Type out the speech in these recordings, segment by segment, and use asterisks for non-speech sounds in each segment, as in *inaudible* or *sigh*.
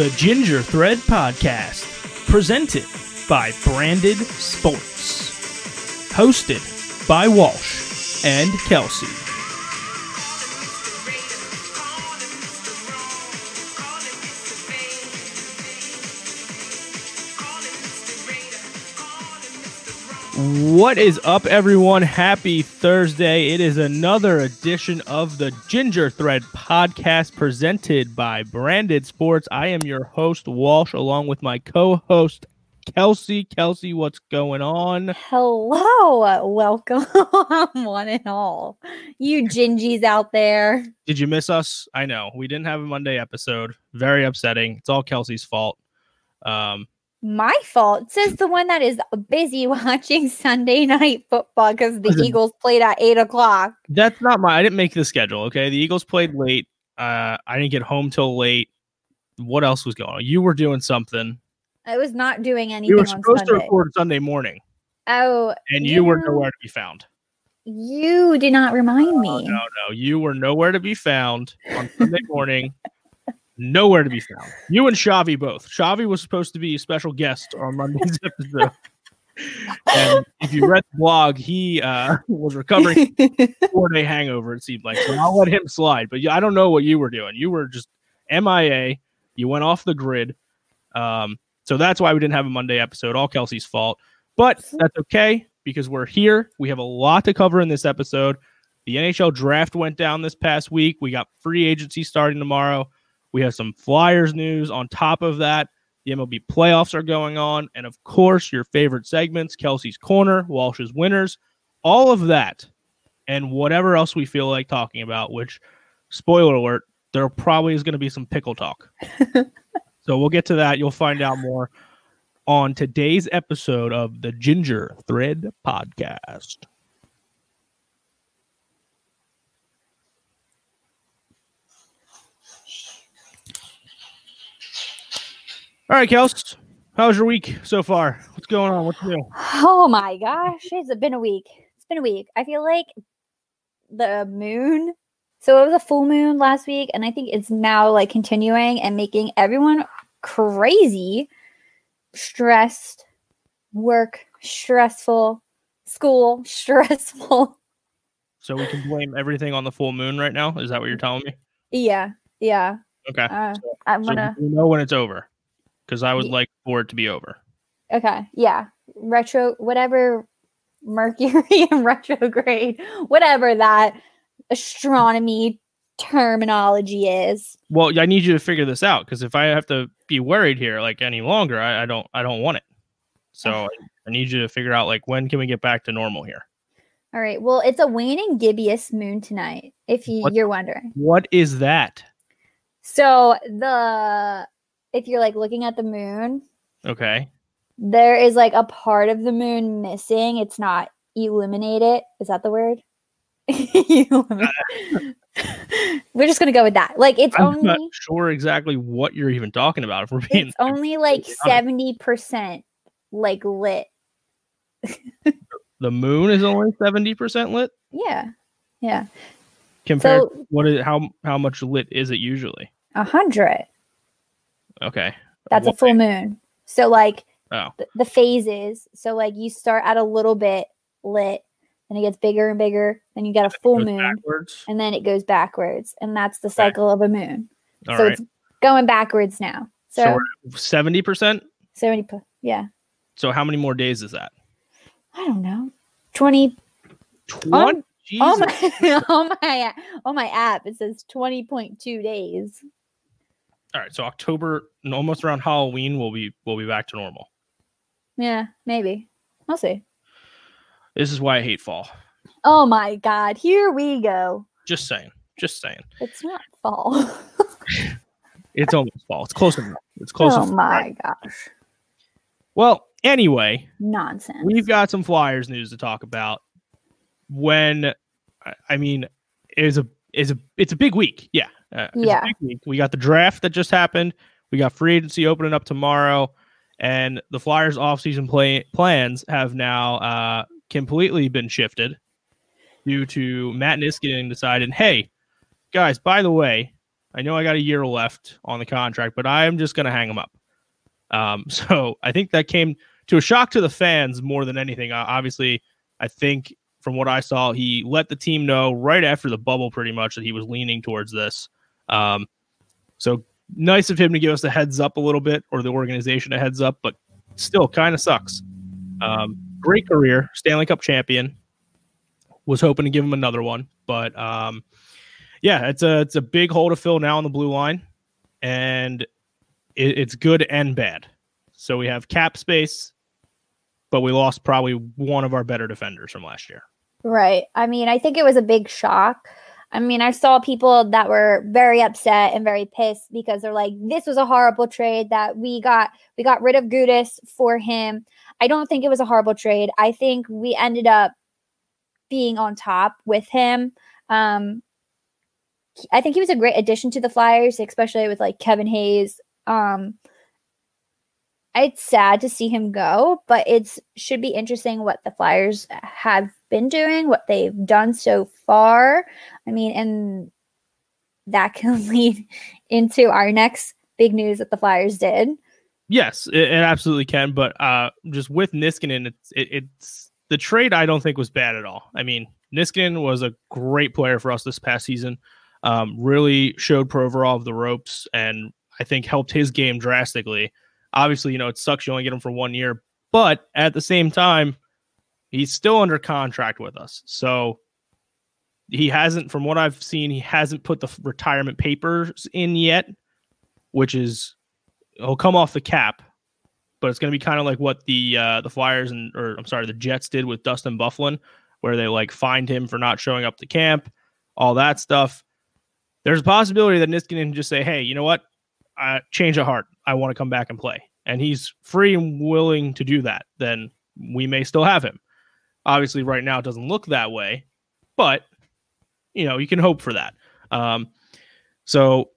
The Ginger Thread Podcast, presented by Branded Sports. Hosted by Walsh and Kelsey. What is up, everyone? Happy Thursday. It is another edition of the Ginger Thread podcast presented by Branded Sports. I am your host, Walsh, along with my co host, Kelsey. Kelsey, what's going on? Hello, welcome *laughs* one and all. You gingies out there. Did you miss us? I know we didn't have a Monday episode. Very upsetting. It's all Kelsey's fault. Um, My fault, says the one that is busy *laughs* watching Sunday night football because the. Eagles played at eight o'clock. that's not my. I didn't make the schedule. Okay, the Eagles played late. Uh, I didn't get home till late. What else was going on? You were doing something. I was not doing anything were on supposed to record Sunday morning, Oh, and you were nowhere to be found. You did not remind me. Oh, no, no, you were nowhere to be found on Sunday morning. *laughs* nowhere to be found. You and Shavi both. Shavi was supposed to be a special guest on Monday's *laughs* episode. and if you read the blog, he uh, was recovering *laughs* four day hangover. It seemed like so. I'll let him slide. But I don't know what you were doing. You were just MIA. You went off the grid. Um, so that's why we didn't have a Monday episode. All Kelsey's fault. But that's okay because we're here. We have a lot to cover in this episode. The NHL draft went down this past week. We got free agency starting tomorrow. We have some Flyers news on top of that. The MLB playoffs are going on. And of course, your favorite segments Kelsey's Corner, Walsh's Winners, all of that, and whatever else we feel like talking about, which, spoiler alert, there probably is going to be some pickle talk. *laughs* so we'll get to that. You'll find out more on today's episode of the Ginger Thread Podcast. All right, Kels, how's your week so far? What's going on? What's new? Oh my gosh, it's been a week. It's been a week. I feel like the moon. So it was a full moon last week, and I think it's now like continuing and making everyone crazy, stressed, work stressful, school *laughs* stressful. So we can blame everything on the full moon right now? Is that what you're telling me? Yeah, yeah. Okay. Uh, I'm gonna. we know when it's over because I would like for it to be over. Okay, yeah. Retro, whatever Mercury *laughs* and retrograde, whatever that astronomy terminology is. Well, I need you to figure this out because if I have to be worried here like any longer, I, I don't I don't want it. So I, I need you to figure out like when can we get back to normal here? All right. Well, it's a waning gibbous moon tonight, if you, What? you're wondering. What is that? So the if you're like looking at the moon, Okay. there is like a part of the moon missing. It's not illuminated. Is that the word? *laughs* We're just gonna go with that. Like it's I'm only not sure exactly what you're even talking about. If we're being it's only like seventy percent like lit. the moon is only seventy percent lit Yeah, yeah. compared. So to what is how how much lit is it usually? a hundred. Okay. That's a full moon. So like Oh. the, the phases. So like you start at a little bit lit, and it gets bigger and bigger. Then you get a full moon, backwards. and then it goes backwards, and that's the cycle of a moon. All so right. it's going backwards now. So seventy percent. seventy. Yeah, So how many more days is that? I don't know. Twenty. Twenty. Jesus. my *laughs* on my on my app, it says twenty point two days. All right. So October, almost around Halloween, we'll be we'll be back to normal. Yeah, maybe. We'll see. This is why I hate fall. Oh my god, here we go. Just saying. Just saying. It's not fall. *laughs* It's almost fall. It's close enough. It's close oh enough. my gosh. Well, anyway, Nonsense. we've got some Flyers news to talk about. When, I- I mean, is a is a it's a big week. Yeah, uh, it's a Yeah. big week. We got the draft that just happened. We got free agency opening up tomorrow, and the Flyers offseason play plans have now uh, completely been shifted due to Matt Niskanen decided, hey, guys, by the way, I know I got a year left on the contract, but I am just going to hang him up. Um, *laughs* so I think that came to a shock to the fans more than anything. Uh, obviously, I think from what I saw, he let the team know right after the bubble pretty much that he was leaning towards this. Um, so nice of him to give us a heads up a little bit or the organization a heads up, but still kind of sucks. Um, great career, Stanley Cup champion. Was hoping to give him another one, but um, yeah, it's a it's a big hole to fill now on the blue line, and it, it's good and bad. So we have cap space, but we lost probably one of our better defenders from last year. Right. I mean, I think it was a big shock. I mean, I saw people that were very upset and very pissed because they're like, "This was a horrible trade that we got. We got rid of Gudas for him." I don't think it was a horrible trade. I think we ended up being on top with him. Um, I think he was a great addition to the Flyers, especially with like Kevin Hayes. Um, it's sad to see him go, but it's should be interesting what the Flyers have been doing, what they've done so far. I mean, and that *laughs* can lead into our next big news that the Flyers did. Yes, it, it absolutely can. But uh, just with Niskanen, it's it, it's the trade. I don't think was bad at all. I mean, Niskanen was a great player for us this past season. Um, really showed Provorov the ropes, and I think helped his game drastically. Obviously, you know, it sucks you only get him for one year, but at the same time, he's still under contract with us. So he hasn't, from what I've seen, he hasn't put the retirement papers in yet, which is he'll come off the cap, but it's going to be kind of like what the uh, the Flyers and or I'm sorry, the Jets did with Dustin Byfuglien, where they like fined him for not showing up to camp, all that stuff. There's a possibility that Niskanen can just say, "Hey, you know what? I change of heart. I want to come back and play." And he's free and willing to do that. Then we may still have him. Obviously, right now it doesn't look that way, but you know you can hope for that. Um, so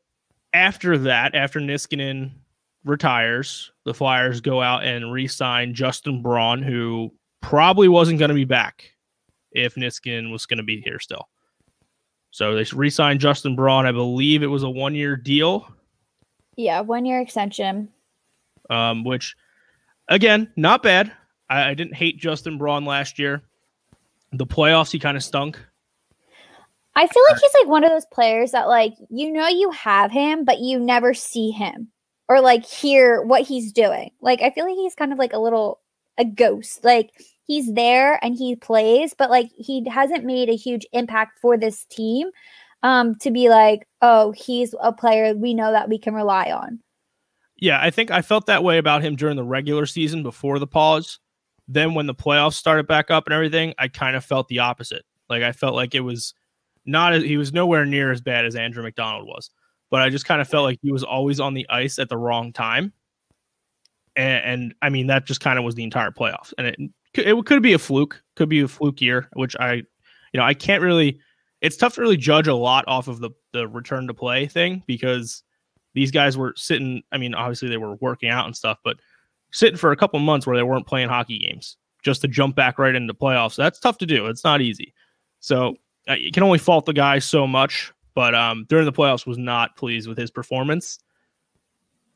after that, after Niskanen retires, the Flyers go out and re-sign Justin Braun, who probably wasn't going to be back if Niskanen was going to be here still. So they re-signed Justin Braun. I believe it was a one-year deal. Yeah, one-year extension. Um, which, again, not bad. I, I didn't hate Justin Braun last year. The playoffs, he kind of stunk. I feel like he's like one of those players that like you know you have him, but you never see him or like hear what he's doing. Like I feel like he's kind of like a little a ghost. Like he's there and he plays, but like he hasn't made a huge impact for this team um to be like, oh, he's a player we know that we can rely on. Yeah, I think I felt that way about him during the regular season before the pause. Then when the playoffs started back up and everything, I kind of felt the opposite. Like I felt like it was not he was nowhere near as bad as Andrew MacDonald was but I just kind of felt like he was always on the ice at the wrong time. And, and I mean, that just kind of was the entire playoffs. And it, it could be a fluke, could be a fluke year, which I, you know, I can't really, it's tough to really judge a lot off of the, the return to play thing because these guys were sitting, I mean, obviously they were working out and stuff, but sitting for a couple months where they weren't playing hockey games just to jump back right into playoffs. That's tough to do. It's not easy. So uh, you can only fault the guy so much but um, during the playoffs was not pleased with his performance.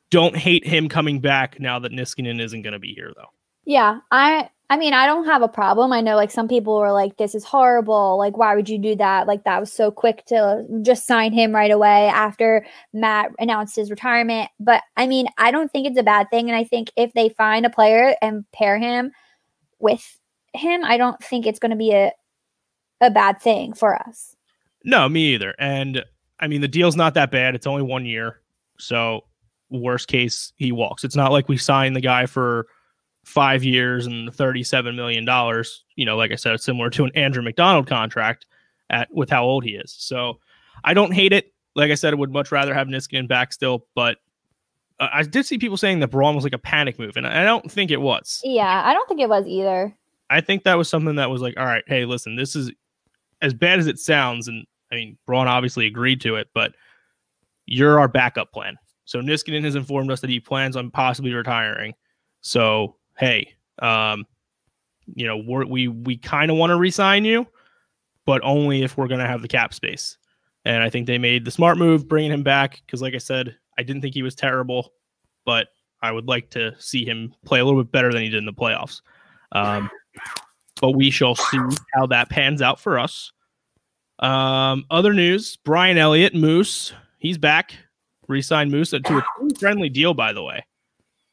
Don't hate him coming back now that Niskanen isn't going to be here though. Yeah, I I mean, I don't have a problem. I know like some people were like this is horrible. Like why would you do that? Like that was so quick to just sign him right away after Matt announced his retirement. But I mean, I don't think it's a bad thing and I think if they find a player and pair him with him, I don't think it's going to be a a bad thing for us. No, me either. And I mean, the deal's not that bad. It's only one year. So, worst case, he walks. It's not like we signed the guy for five years and $37 million. You know, like I said, it's similar to an Andrew MacDonald contract at with how old he is. So, I don't hate it. Like I said, I would much rather have Niskanen back still, but uh, I did see people saying that Braun was like a panic move, and I don't think it was. Yeah, I don't think it was either. I think that was something that was like, all right, hey, listen, this is as bad as it sounds, and I mean, Braun obviously agreed to it, but you're our backup plan. So Niskanen has informed us that he plans on possibly retiring. So hey, um, you know, we're, we we kind of want to resign you, but only if we're going to have the cap space. And I think they made the smart move bringing him back because, like I said, I didn't think he was terrible, but I would like to see him play a little bit better than he did in the playoffs. Um, but we shall see how that pans out for us. Um, other news Brian Elliott, Moose, he's back. Resigned Moose to a friendly deal, by the way.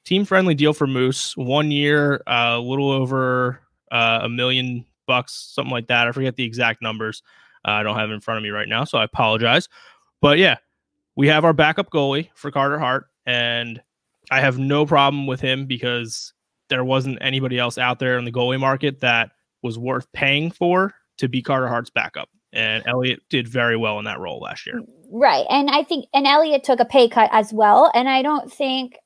Team friendly deal for Moose. One year, uh, a little over uh, a million bucks, something like that. I forget the exact numbers. Uh, I don't have it in front of me right now, so I apologize. But yeah, we have our backup goalie for Carter Hart, and I have no problem with him because there wasn't anybody else out there in the goalie market that was worth paying for to be Carter Hart's backup. And Elliott did very well in that role last year. Right. And I think, and Elliott took a pay cut as well. And I don't think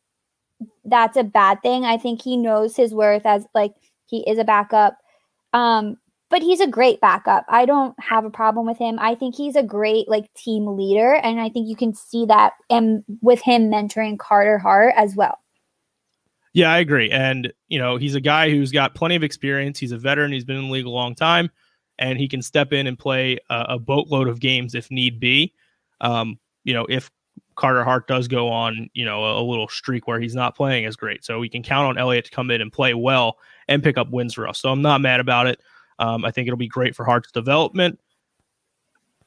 that's a bad thing. I think he knows his worth as like he is a backup. Um, but he's a great backup. I don't have a problem with him. I think he's a great like team leader, and I think you can see that and with him mentoring Carter Hart as well. Yeah, I agree. And you know, he's a guy who's got plenty of experience. He's a veteran. He's been in the league a long time, and he can step in and play a, a boatload of games if need be. Um, you know, if Carter Hart does go on, you know, a, a, little streak where he's not playing as great. So we can count on Elliott to come in and play well and pick up wins for us. So I'm not mad about it. Um, I think it'll be great for Hart's development.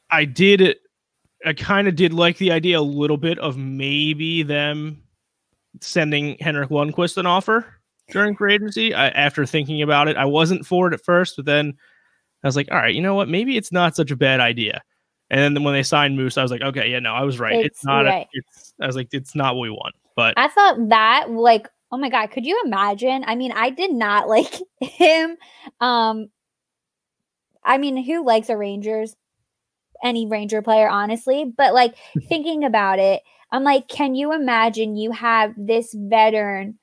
I did, I kind of did like the idea a little bit of maybe them sending Henrik Lundqvist an offer during free agency. I, after thinking about it, I wasn't for it at first, but then I was like, all right, you know what? Maybe it's not such a bad idea. And then when they signed Moose, I was like, okay, yeah, no, I was right. It's, it's not. Right. A, it's. I was like, it's not what we want. But I thought that like, oh my god, could you imagine? I mean, I did not *laughs* like him. Um, I mean, who likes a Rangers? Any Ranger player, honestly. But like *laughs* thinking about it, I'm like, can you imagine you have this veteran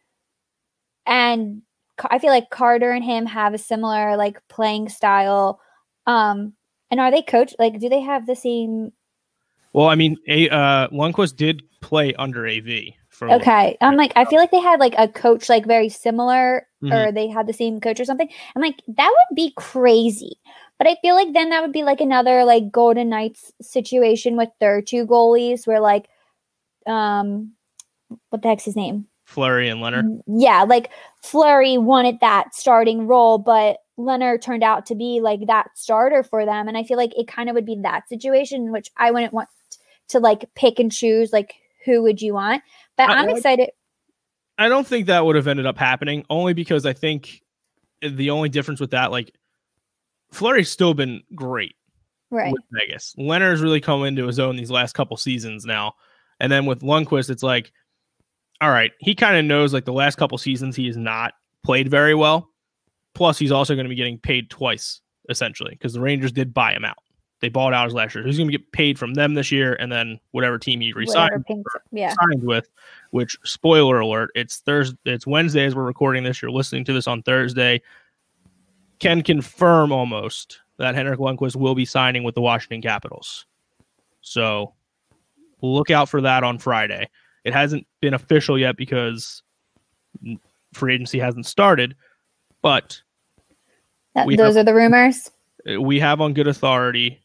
and I feel like Carter and him have a similar like playing style. Um, and are they coach like do they have the same? Well, I mean, a uh Lundqvist did play under AV For okay. i'm like i feel like they had like a coach like very similar mm-hmm. or they had the same coach or something. I'm like that would be crazy. But i feel like then that would be like another like golden knights situation with their two goalies where like um what the heck's his name? Fleury and leonard. Yeah like fleury wanted that starting role but leonard turned out to be like that starter for them and i feel like it kind of would be that situation which i wouldn't want to like pick and choose like who would you want but I, am excited. I don't think that would have ended up happening only because I think the only difference with that, like Fleury's still been great right. with Vegas. Leonard's really come into his own these last couple seasons now. And then with Lundqvist, it's like, all right, he kind of knows like the last couple seasons he has not played very well. Plus, he's also going to be getting paid twice, essentially, because the Rangers did buy him out they bought out his last year. He's going to get paid from them this year, and then whatever team he resigned yeah. signed with. Which spoiler alert, it's Thursday. It's Wednesday as we're recording this. You're listening to this on Thursday. Can confirm almost that Henrik Lundqvist will be signing with the Washington Capitals. So look out for that on Friday. It hasn't been official yet because free agency hasn't started, but that, those have, are the rumors. We have on good authority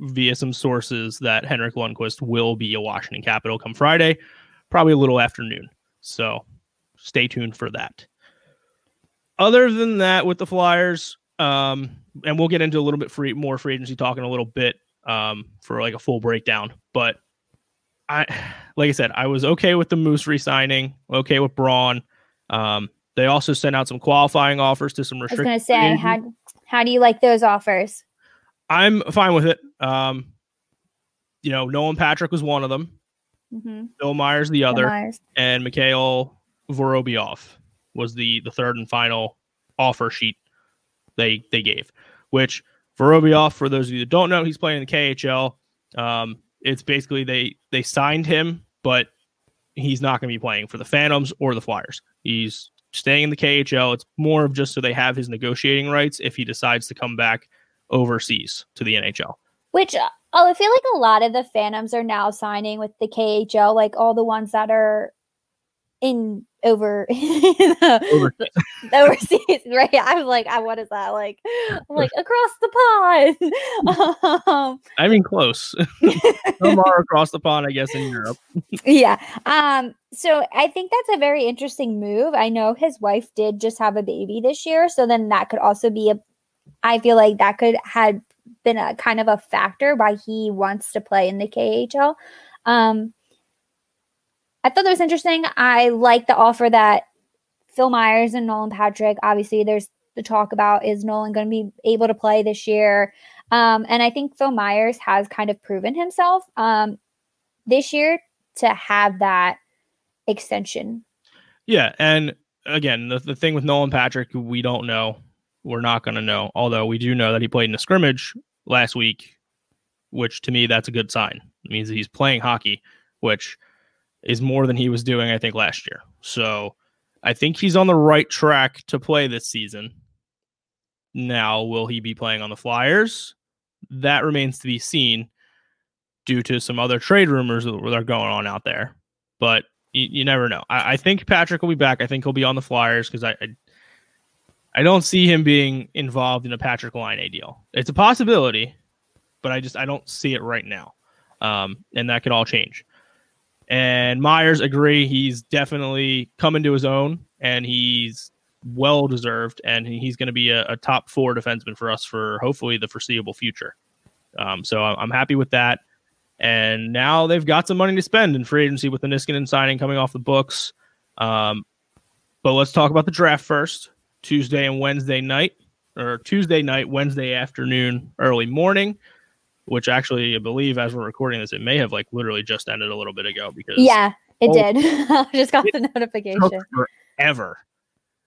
via some sources that Henrik Lundqvist will be a Washington Capital come Friday, probably a little afternoon. So stay tuned for that. Other than that, with the Flyers, um, and we'll get into a little bit free more free agency talk in a little bit um, for like a full breakdown. But I, *sighs* like I said, I was okay with the Moose re-signing, okay with Braun. Um, they also sent out some qualifying offers to some restricted. I was going to say, how how do you like those offers? I'm fine with it. Um, you know, Nolan Patrick was one of them. Mm-hmm. Phil Myers the other, Myers. and Mikhail Vorobiev was the the third and final offer sheet they they gave. Which Vorobiev, for those of you that don't know, he's playing in the KHL. Um, it's basically they they signed him, but he's not going to be playing for the Phantoms or the Flyers. He's staying in the KHL. It's more of just so they have his negotiating rights if he decides to come back overseas to the NHL. Which oh, I feel like a lot of the Phantoms are now signing with the KHL, like all the ones that are in over *laughs* overseas. *laughs* overseas, right? I was like, I what is that like? I'm like across the pond. *laughs* um, I mean, close. Some are across the pond, I guess, in Europe. yeah. Um. So I think that's a very interesting move. I know his wife did just have a baby this year, so then that could also be a. I feel like that could had been a kind of a factor why he wants to play in the KHL. Um I thought that was interesting. I like the offer that Phil Myers and Nolan Patrick. Obviously, there's the talk about is Nolan going to be able to play this year? Um, and I think Phil Myers has kind of proven himself um, this year to have that extension. Yeah. And again, the, the thing with Nolan Patrick, we don't know. We're not going to know. Although we do know that he played in a scrimmage last week, which to me, that's a good sign. It means he's playing hockey, which – is more than he was doing, I think, last year. So I think he's on the right track to play this season. Now, will he be playing on the Flyers? That remains to be seen due to some other trade rumors that are going on out there. But you, you never know. I, I, think Patrick will be back. I think he'll be on the Flyers because I, I, I don't see him being involved in a Patrik Laine deal. It's a possibility, but I just I don't see it right now. Um, and that could all change. And Myers agree he's definitely coming to his own and he's well deserved and he's going to be a, a, top four defenseman for us for hopefully the foreseeable future. Um, so I'm happy with that. And now they've got some money to spend in free agency with the Niskanen signing coming off the books. Um, but let's talk about the draft first. Tuesday and Wednesday night, or Tuesday night, Wednesday afternoon, early morning which actually I believe as we're recording this, it may have like literally just ended a little bit ago because yeah, it oh, did. *laughs* I just got the notification. Forever.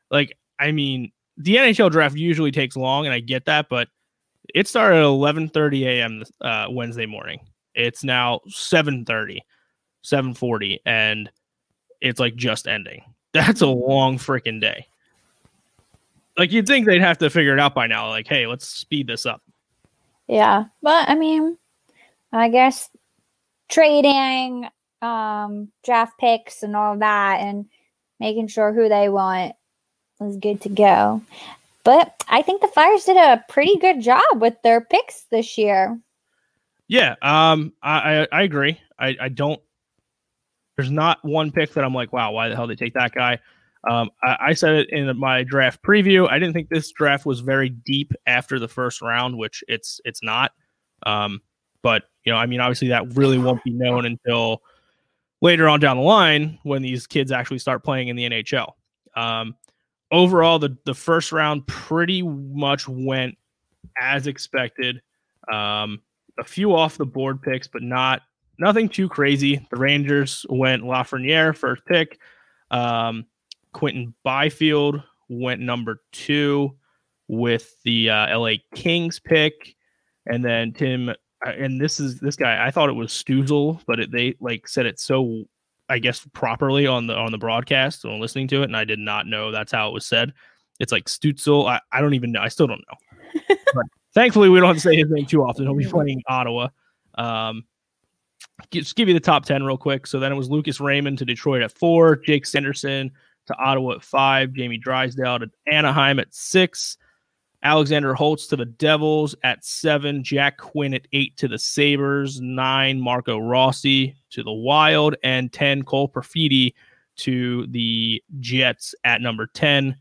Like, I mean, the NHL draft usually takes long, and I get that, but it started at 11:30 a.m. Uh, Wednesday morning. It's now 7:30, 7:40, and it's like just ending. *laughs* That's a long freaking day. Like you'd think they'd have to figure it out by now. Like, hey, let's speed this up. Yeah, but I mean, I guess trading um draft picks and all that and making sure who they want is good to go. But I think the Flyers did a pretty good job with their picks this year. Yeah, um, I, I, I agree. I, I don't. There's not one pick that I'm like, wow, why the hell did they take that guy? Um, I, I, said it in my draft preview. I didn't think this draft was very deep after the first round, which it's it's not. Um, but you know, I mean, obviously that really won't be known until later on down the line when these kids actually start playing in the NHL. Um, overall, the the first round pretty much went as expected. Um, a few off the board picks, but not nothing too crazy. The Rangers went Lafreniere first pick. Um, Quinton Byfield went number two with the uh, LA Kings pick, and then Tim. Uh, and this is this guy. I thought it was Stützle, but it, they like said it so, I guess, properly on the on the broadcast when listening to it, and I did not know that's how it was said. It's like Stützle. I, I don't even know. I still don't know. *laughs* but thankfully, we don't have to say his name too often. He'll be playing Ottawa. Um, just give you the top 10 real quick. So then it was Lucas Raymond to Detroit at four, Jake Sanderson to Ottawa at five, Jamie Drysdale to Anaheim at six, Alexander Holtz to the Devils at seven, Jack Quinn at eight to the Sabres, nine, Marco Rossi to the Wild, and 10, Cole Perfetti to the Jets at number 10.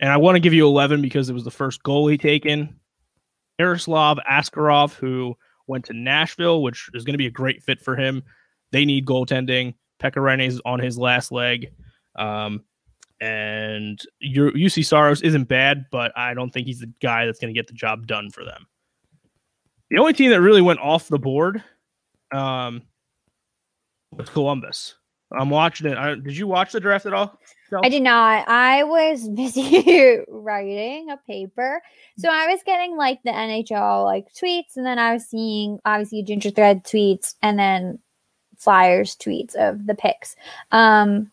And I want to give you 11 because it was the first goalie taken. Yaroslav Askarov, who went to Nashville, which is going to be a great fit for him. They need goaltending. Pekka is on his last leg. Um, and your Juuse Saros isn't bad, but I don't think he's the guy that's going to get the job done for them. The only team that really went off the board um, was Columbus. I'm watching it. I, did you watch the draft at all? No? I did not. I was *laughs* busy writing a paper, so I was getting like the NHL like tweets, and then I was seeing obviously Ginger Thread tweets, and then Flyers tweets of the picks. Um,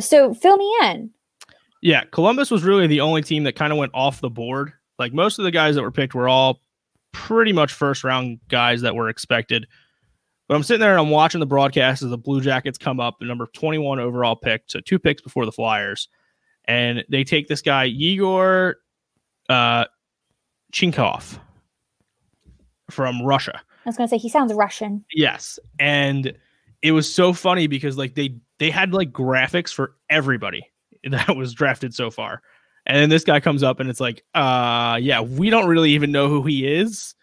so fill me in. Yeah, Columbus was really the only team that kind of went off the board. Like most of the guys that were picked were all pretty much first round guys that were expected. But I'm sitting there and I'm watching the broadcast as the Blue Jackets come up, the number 21 overall pick, so two picks before the Flyers, and they take this guy Igor uh, Chinkov from Russia. I was gonna say he sounds Russian. Yes, and it was so funny because like they they had like graphics for everybody *laughs* that was drafted so far, and then this guy comes up and it's like, uh, yeah, we don't really even know who he is.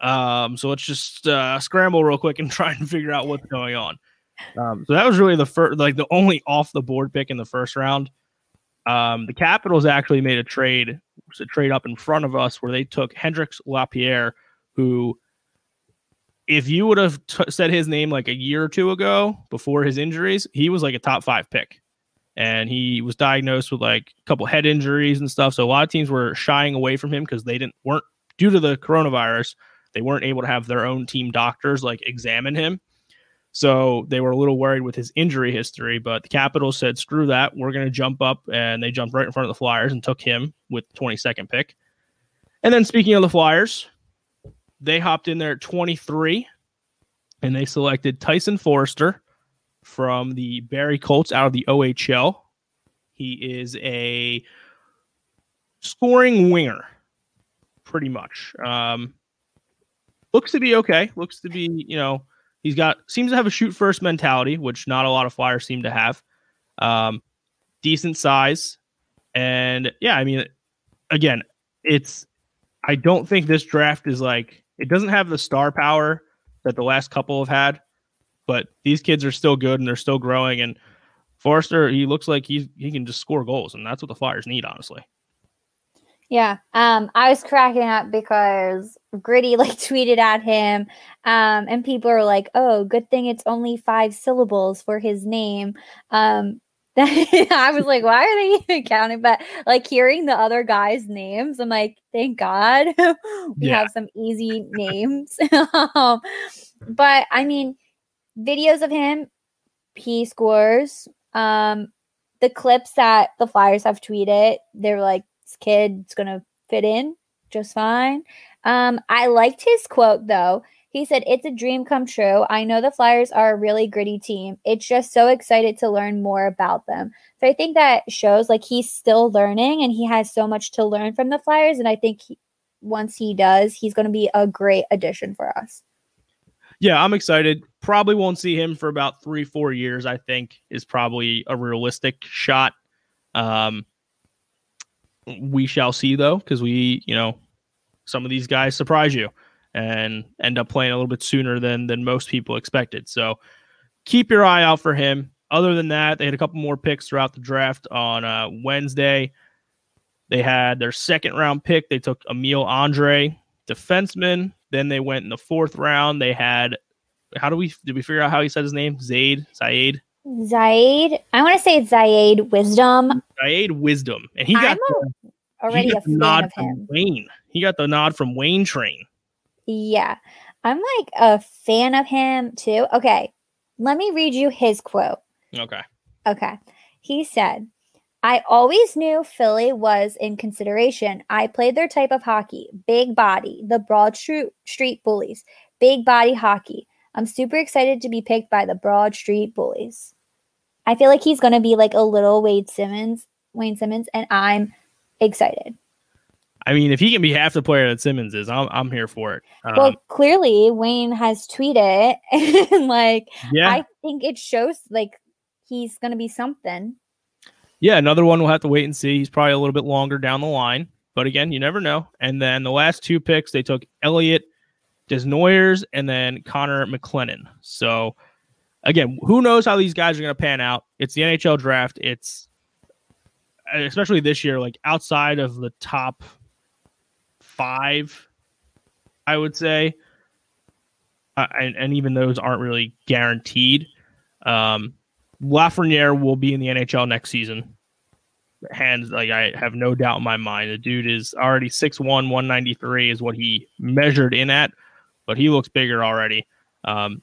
Um, so let's just uh, scramble real quick and *laughs* try and figure out what's going on. Um, so that was really the first, like the only off the board pick in the first round. Um, the Capitals actually made a trade, a trade up in front of us where they took Hendrix Lapierre, who, if you would have t- said his name like a year or two ago before his injuries, he was like a top five pick. And he was diagnosed with like a couple head injuries and stuff. So a lot of teams were shying away from him because they didn't weren't due to the coronavirus they weren't able to have their own team doctors like examine him. So they were a little worried with his injury history, but the Capitals said, screw that. We're going to jump up. And they jumped right in front of the Flyers and took him with 22nd pick. And then speaking of the Flyers, they hopped in there at 23 and they selected Tyson Foerster from the Barrie Colts out of the OHL. He is a scoring winger, pretty much. Um, looks to be okay. Looks to be, you know, he's got seems to have a shoot first mentality, which not a lot of flyers seem to have. Um, decent size, and yeah, I mean, again, it's. I don't think this draft is like it doesn't have the star power that the last couple have had, but these kids are still good and they're still growing. And Foerster, he looks like he he can just score goals, and that's what the Flyers need, honestly. Yeah. Um, I was cracking up because Gritty *laughs* like tweeted at him, um, and people are like, "Oh, good thing it's only five syllables for his name." Um, *laughs* I was like, "Why are they even counting?" But like hearing the other guys' names, I'm like, "Thank God *laughs* we yeah. have some easy names." *laughs* um, but I mean, videos of him, he scores. Um, the clips that the Flyers have tweeted, they're like this kid's gonna fit in just fine. Um, I liked his quote though. He said, It's a dream come true. I know the Flyers are a really gritty team. It's just so excited to learn more about them. So I think that shows like he's still learning and he has so much to learn from the Flyers. And I think he, once he does, he's going to be a great addition for us. Yeah, I'm excited. Probably won't see him for about three, four years, I think, is probably a realistic shot. Um, we shall see though, because we, you know, some of these guys surprise you and end up playing a little bit sooner than than most people expected. So keep your eye out for him. Other than that, they had a couple more picks throughout the draft on uh, Wednesday. They had their second round pick. They took Emil Andrae, defenseman. Then they went in the fourth round. They had how do we did we figure out how he said his name? Zayde, Zayde. Zayde. I want to say it's Zayde Wisdom. Zayde Wisdom, and he got the, already he got a nod from. Wayne. He got the nod from Wayne Train. Yeah, I'm like a fan of him too. Okay, let me read you his quote. Okay. Okay, he said. I always knew Philly was in consideration. I played their type of hockey big body, the Broad Street, street Bullies, big body hockey. I'm super excited to be picked by the Broad Street Bullies. I feel like he's going to be like a little Wade Simmonds, Wayne Simmonds, and I'm excited. I mean, if he can be half the player that Simmonds is, I'm I'm here for it. Um, well, clearly Wayne has tweeted, *laughs* and like yeah, I think it shows like he's going to be something. yeah. Another one we'll have to wait and see. He's probably a little bit longer down the line, but again, you never know. And then the last two picks, they took Elliot Desnoyers and then Connor McClennon. So again, who knows how these guys are going to pan out? It's the NHL draft. It's especially this year, like outside of the top five, I would say, uh, and, and even those aren't really guaranteed. Um, Lafreniere will be in the NHL next season. Hands like I have no doubt in my mind. The dude is already 6'1, 193 is what he measured in at, but he looks bigger already. Um,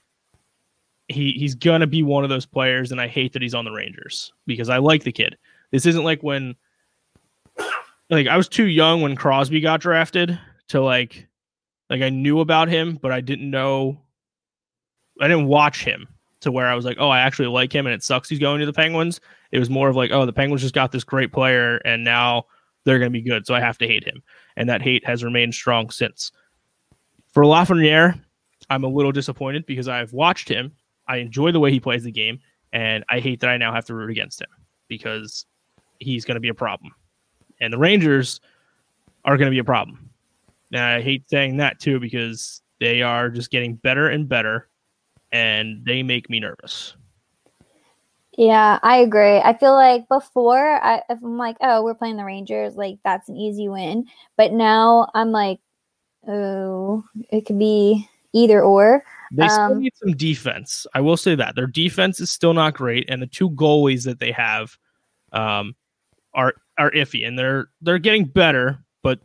he he's gonna be one of those players, and I hate that he's on the Rangers because I like the kid. This isn't like when like I was too young when Crosby got drafted to like like I knew about him, but I didn't know I didn't watch him to where I was like, oh, I actually like him, and it sucks he's going to the Penguins. It was more of like, oh, the Penguins just got this great player, and now they're going to be good, so I have to hate him, and that hate has remained strong since. For Lafreniere, I'm a little disappointed because I've watched him. I enjoy the way he plays the game, and I hate that I now have to root against him because he's going to be a problem. And the Rangers are going to be a problem. And I hate saying that too because they are just getting better and better, and they make me nervous. Yeah, I agree. I feel like before, I, if I'm like, oh, we're playing the Rangers, like that's an easy win. But now I'm like, oh, it could be either or. They still Um, need some defense. I will say that their defense is still not great, and the two goalies that they have um, are are iffy, and they're they're getting better. But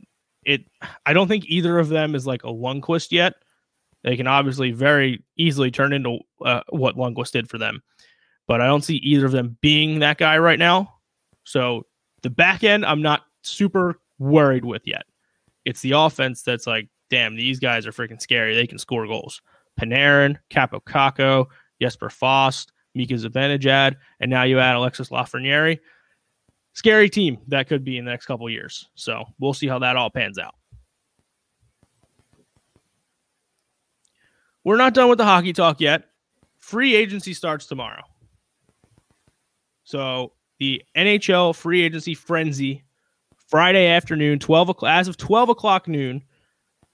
it, I don't think either of them is like a Lundqvist yet. They can obviously very easily turn into uh, what Lundqvist did for them, but I don't see either of them being that guy right now. So the back end, I'm not super worried with yet. It's the offense that's like, damn, these guys are freaking scary. They can score goals. Panarin, Kaapo Jesper Fast, Mika Zibanejad, and now you add Alexis Lafreniere. Scary team that could be in the next couple years. So we'll see how that all pans out. We're not done with the hockey talk yet. Free agency starts tomorrow. So the NHL free agency frenzy, Friday afternoon, 12 o'clock, as of 12 o'clock noon,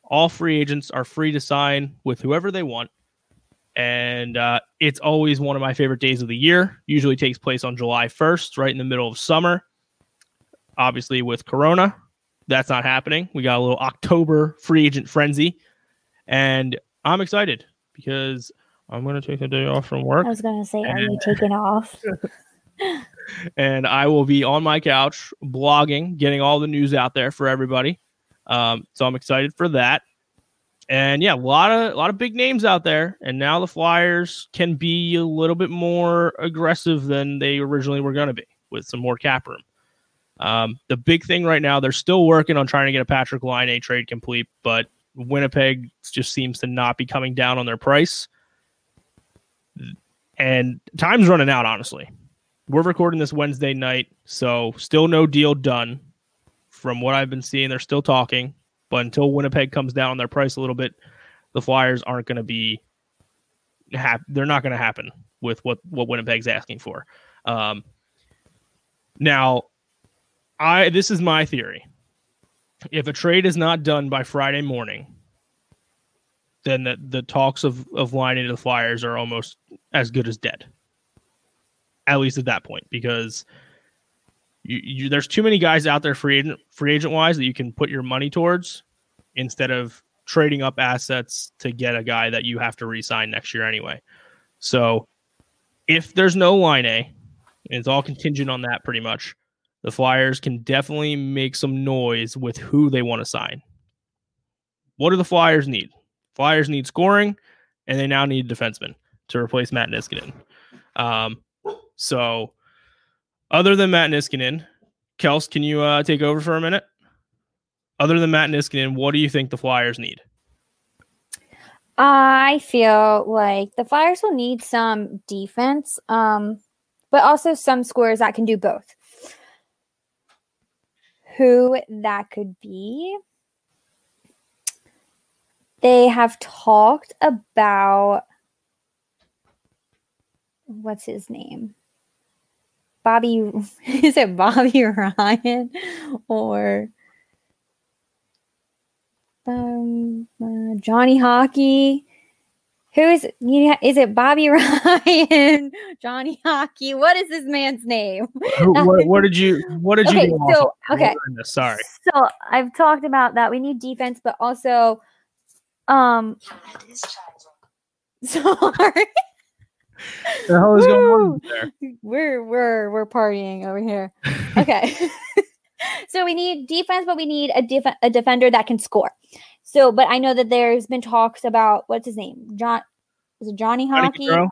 all free agents are free to sign with whoever they want. And uh, it's always one of my favorite days of the year. Usually takes place on July 1st, right in the middle of summer. Obviously, with Corona, that's not happening. We got a little October free agent frenzy. And I'm excited because I'm going to take a day off from work I was gonna say, are you taking *laughs* off? and I will be on my couch blogging, getting all the news out there for everybody. Um, so I'm excited for that. And yeah, a lot of a lot of big names out there, and now the Flyers can be a little bit more aggressive than they originally were going to be with some more cap room. Um, the big thing right now, they're still working on trying to get a Patrik Laine trade complete, but Winnipeg just seems to not be coming down on their price. And time's running out, honestly. We're recording this Wednesday night, so still no deal done. From what I've been seeing, they're still talking, but until Winnipeg comes down on their price a little bit, the Flyers aren't going to be hap- they're not going to happen with what what Winnipeg's asking for. Um, now, I this is my theory. If a trade is not done by Friday morning, then the, the talks of of Laine to the Flyers are almost as good as dead. At least at that point, because you, you there's too many guys out there free agent free agent wise that you can put your money towards instead of trading up assets to get a guy that you have to re-sign next year anyway. So if there's no Laine, it's all contingent on that pretty much, the Flyers can definitely make some noise with who they want to sign. What do the Flyers need? Flyers need scoring, and they now need a defenseman to replace Matt Niskanen. Um, so other than Matt Niskanen, Kels, can you uh, take over for a minute? Other than Matt Niskanen, what do you think the Flyers need? I feel like the Flyers will need some defense, um, but also some scorers that can do both. Who that could be? They have talked about what's his name? Bobby *laughs* is it Bobby *laughs* Ryan or um, uh, Johnny Hockey. Who is you- is it? Bobby *laughs* Ryan, Johnny Hockey. What is this man's name? *laughs* What, what did you What did you Okay, off so okay, Sorry. so I've talked about that. We need defense, but also, um, *laughs* sorry, The hell is going on there? we're we're we're partying over here. Okay. so we need defense, but we need a def- a defender that can score. So, but I know that there's been talks about what's his name, John. Is it Johnny Johnny Hockey? Gaudreau?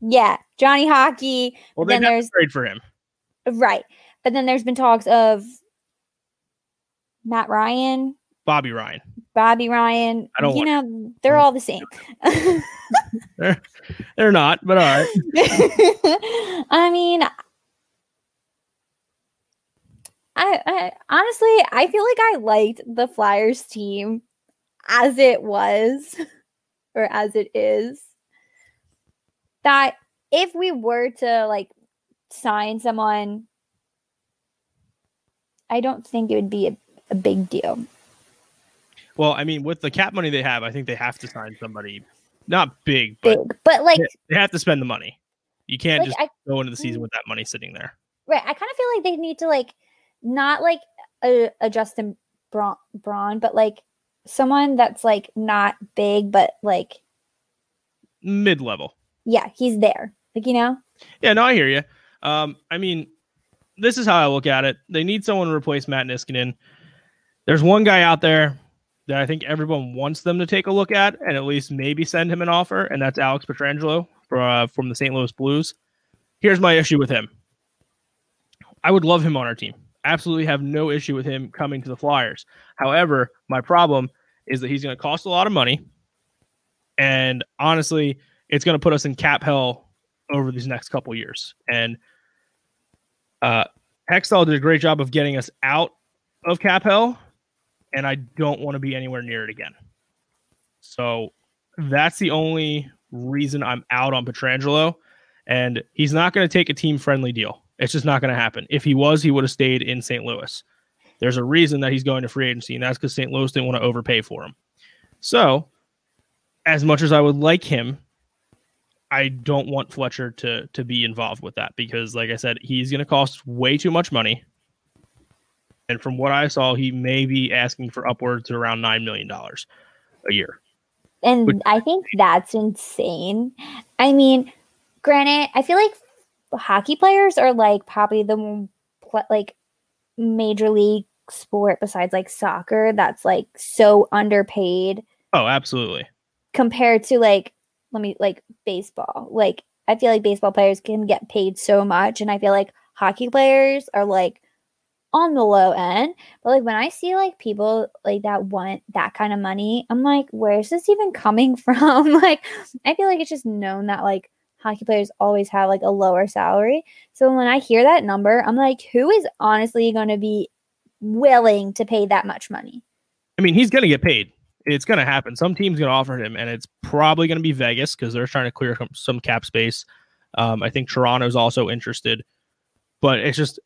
Yeah, Johnny Hockey. Well, then there's- trade for him. Right, but then there's been talks of Matt Ryan, Bobby Ryan. Bobby Ryan. I don't you know, they're all the same. *laughs* They're not, but all right. *laughs* I mean, I, I honestly, I feel like I liked the Flyers team as it was *laughs* or as it is. That if we were to like sign someone, I don't think it would be a, a big deal. Well, I mean, with the cap money they have, I think they have to sign somebody not big, but Big, but like, they have to spend the money. You can't like just I go into the season Mm. with that money sitting there. Right. I kind of feel like they need to like not like a, a Justin Braun, Braun, but like someone that's like not big, but like Mid level. yeah, he's there. Like you know, Yeah, no, I hear you. Um, I mean, this is how I look at it. They need someone to replace Matt Niskanen. There's one guy out there that I think everyone wants them to take a look at and at least maybe send him an offer, and that's Alex Pietrangelo for, uh, from the St. Louis Blues. Here's my issue with him. I would love him on our team. Absolutely have no issue with him coming to the Flyers. However, my problem is that he's going to cost a lot of money. And honestly, it's going to put us in cap hell over these next couple years. And uh, Hextall did a great job of getting us out of cap hell, and I don't want to be anywhere near it again. So that's the only reason I'm out on Pietrangelo. And he's not going to take a team friendly deal. It's just not going to happen. If he was, he would have stayed in St. Louis. There's a reason that he's going to free agency, and that's because St. Louis didn't want to overpay for him. So, as much as I would like him, I don't want Fletcher to to be involved with that because, like I said, he's going to cost way too much money. And from what I saw, he may be asking for upwards to around nine million dollars a year. and Which- I think that's insane. I mean, granted, I feel like hockey players are like probably the like major league sport besides like soccer that's like so underpaid Oh, absolutely. compared to like let me like baseball. Like i feel like baseball players can get paid so much and i feel like hockey players are like on the low end. But like when i see like people like that want that kind of money i'm like where's this even coming *laughs* from? Like i feel like it's just known that like hockey players always have like a lower salary so when i hear that number i'm like who is honestly going to be willing to pay that much money I mean, he's going to get paid. It's going to happen. Some team's going to offer him, and it's probably going to be Vegas because they're trying to clear some, cap space. Um, I think Toronto's also interested, but it's just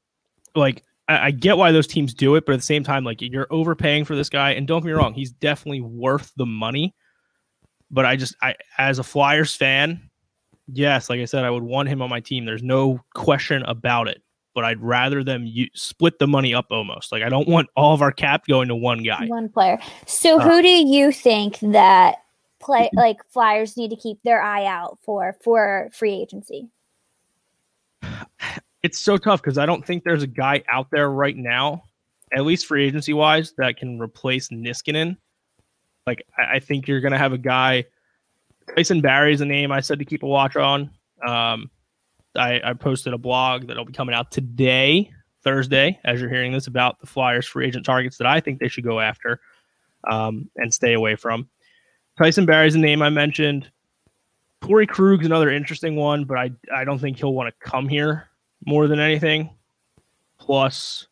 like I, I get why those teams do it, but at the same time, like you're overpaying for this guy. And don't get me wrong, he's definitely worth the money. But I just, I as a Flyers fan, yes, like I said, I would want him on my team. There's no question about it. But I'd rather them u- split the money up almost. Like I don't want all of our cap going to one guy. One player. So Uh, who do you think that play like Flyers need to keep their eye out for for free agency? it's so tough because I don't think there's a guy out there right now, at least free agency wise, that can replace Niskanen. Like I, I think you're gonna have a guy. Tyson Barrie is a name I said to keep a watch on. Um, I, I posted a blog that'll be coming out today, Thursday, as you're hearing this about the Flyers free agent targets that I think they should go after um, and stay away from. Tyson Barrie is a name I mentioned. Torey Krug's another interesting one, but I I don't think he'll want to come here more than anything. Plus,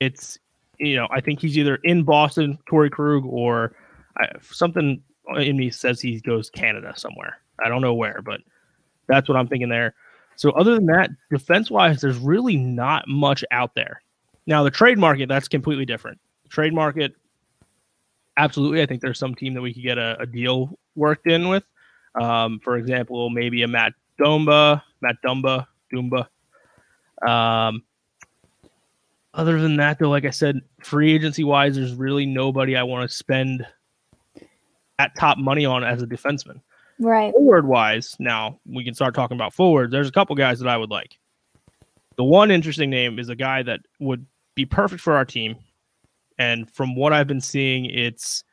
it's you know I think he's either in Boston, Corey Krug, or I, something in me says he goes Canada somewhere. I don't know where, but that's what I'm thinking there. So other than that, defense wise, there's really not much out there. Now the trade market, that's completely different. Trade market, absolutely. I think there's some team that we could get a, a deal worked in with. Um, for example, maybe a Matt Dumba, Matt Dumba, Dumba. Um, other than that, though, like I said, free agency wise, there's really nobody I want to spend at top money on as a defenseman. Right. Forward wise, now we can start talking about forwards. There's a couple guys that I would like. The one interesting name is a guy that would be perfect for our team. And from what I've been seeing, it's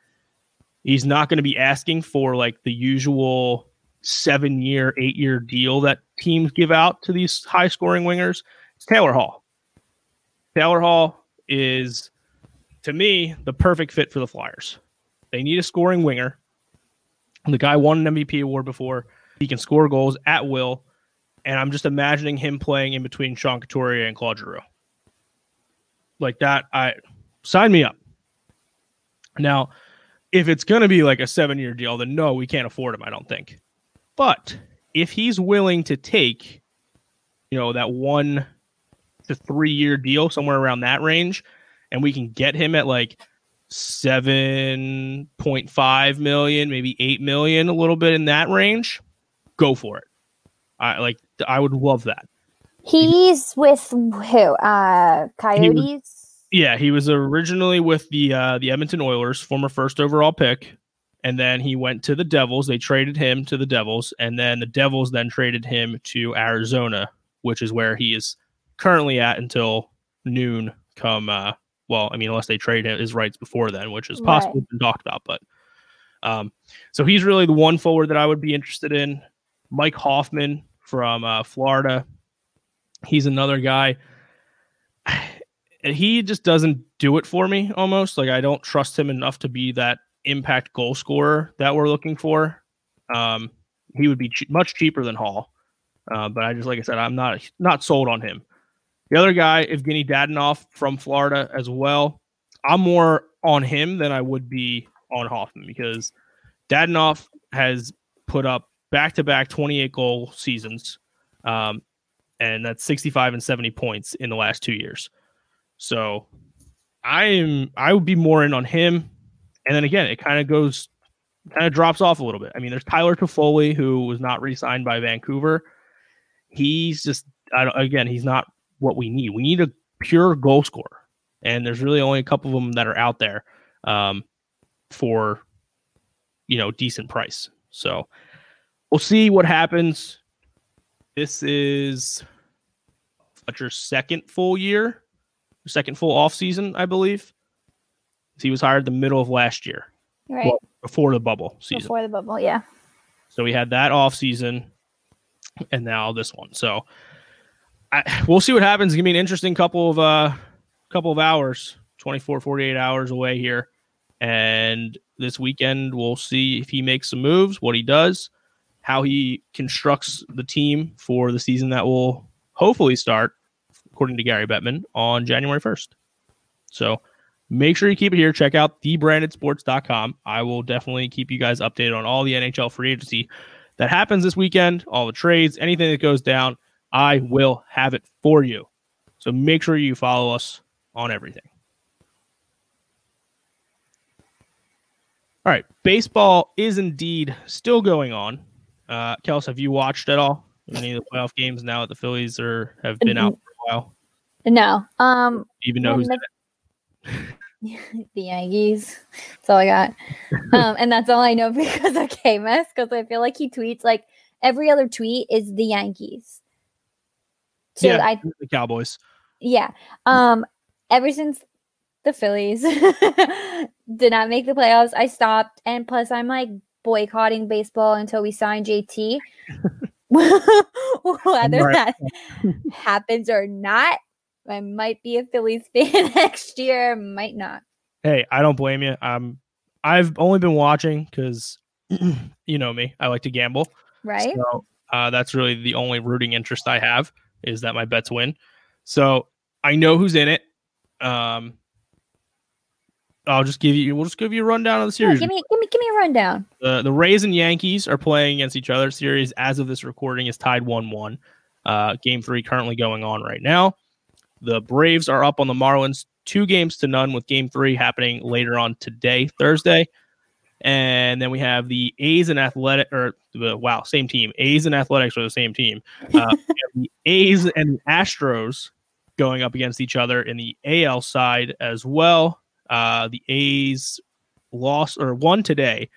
he's not going to be asking for like the usual seven year, eight year deal that teams give out to these high scoring wingers. It's Taylor Hall. Taylor Hall is, to me, the perfect fit for the Flyers. They need a scoring winger. The guy won an MVP award before. He can score goals at will. And I'm just imagining him playing in between Sean Couturier and Claude Giroux. Like that, I sign me up. Now, if it's going to be like a seven year deal, then no, we can't afford him, I don't think. But if he's willing to take, you know, that one to three year deal, somewhere around that range, and we can get him at like 7.5 million, maybe 8 million, a little bit in that range, go for it. I like, I would love that. He's with who? Uh, Coyotes. Yeah, he was originally with the uh, the Edmonton Oilers, former first overall pick, and then he went to the Devils. They traded him to the Devils, and then the Devils then traded him to Arizona, which is where he is currently at until noon. Come, uh, well, I mean, unless they trade his rights before then, which is possibly right. been talked about, but um, so he's really the one forward that I would be interested in. Mike Hoffman from uh, Florida, he's another guy *sighs* he just doesn't do it for me almost. Like I don't trust him enough to be that impact goal scorer that we're looking for. Um, he would be che- much cheaper than Hall. Uh, but I just like I said, I'm not not sold on him. The other guy, Evgeny Dadonov from Florida as well. I'm more on him than I would be on Hoffman because Dadonov has put up back to back 28 goal seasons. Um, and that's 65 and 70 points in the last two years. So I am I would be more in on him. And then again, it kind of goes kind of drops off a little bit. I mean, there's Tyler Toffoli who was not re-signed by Vancouver. He's just I don't, again, he's not what we need. We need a pure goal scorer. And there's really only a couple of them that are out there um, for you know decent price. So we'll see what happens. This is Fletcher's second full year second full off season, I believe. He was hired the middle of last year, right well, before the bubble season. Before the bubble, yeah. So we had that off season, and now this one. So I, we'll see what happens. It's gonna be an interesting couple of uh couple of hours, 24, 48 hours away here. And this weekend, we'll see if he makes some moves, what he does, how he constructs the team for the season that will hopefully start according to Gary Bettman, on January 1st. So make sure you keep it here. Check out thebrandedsports.com. I will definitely keep you guys updated on all the NHL free agency that happens this weekend, all the trades, anything that goes down. I will have it for you. So make sure you follow us on everything. All right, baseball is indeed still going on. Uh, Kels, have you watched at all any of the playoff games now that the Phillies are have been out for a while? No. Um even know who's the, *laughs* the Yankees. That's all I got. *laughs* um, and that's all I know *laughs* because of KMS, because I feel like he tweets like every other tweet is the Yankees. So yeah, I, the Cowboys. Yeah. Um, ever since the Phillies *laughs* did not make the playoffs, I stopped. And plus, I'm like boycotting baseball until we sign JT. *laughs* *laughs* Whether that happens or not, I might be a Phillies fan next year, might not. Hey, I don't blame you. Um, I've only been watching because *clears throat* you know me. I like to gamble. Right. So uh, that's really the only rooting interest I have is that my bets win. So I know who's in it. Um, I'll just give you. We'll just give you a rundown of the series. Yeah, give me, give me, give me a rundown. The the Rays and Yankees are playing against each other. Series as of this recording is tied one one. Uh, game three currently going on right now. The Braves are up on the Marlins two games to none, with game three happening later on today, Thursday. And then we have the A's and Athletic, or the wow, same team. A's and Athletics are the same team. Uh, the *laughs* A's and the Astros going up against each other in the AL side as well. Uh, the A's lost or won today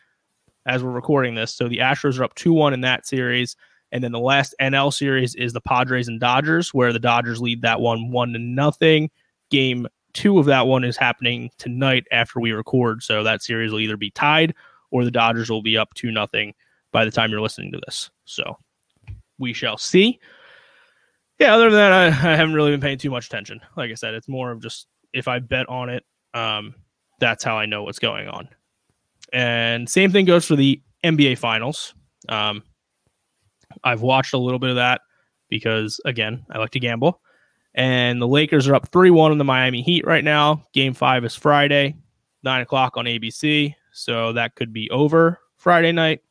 as we're recording this. So the Astros are up 2 1 in that series. And then the last NL series is the Padres and Dodgers, where the Dodgers lead that one one to nothing. Game two of that one is happening tonight after we record. So that series will either be tied or the Dodgers will be up two nothing by the time you're listening to this. So we shall see. Yeah, other than that, I, I haven't really been paying too much attention. Like I said, it's more of just if I bet on it, um, that's how I know what's going on. And same thing goes for the NBA Finals. Um, I've watched a little bit of that because, again, I like to gamble. And the Lakers are up 3 1 on the Miami Heat right now. Game five is Friday, 9 o'clock on ABC. So that could be over Friday night.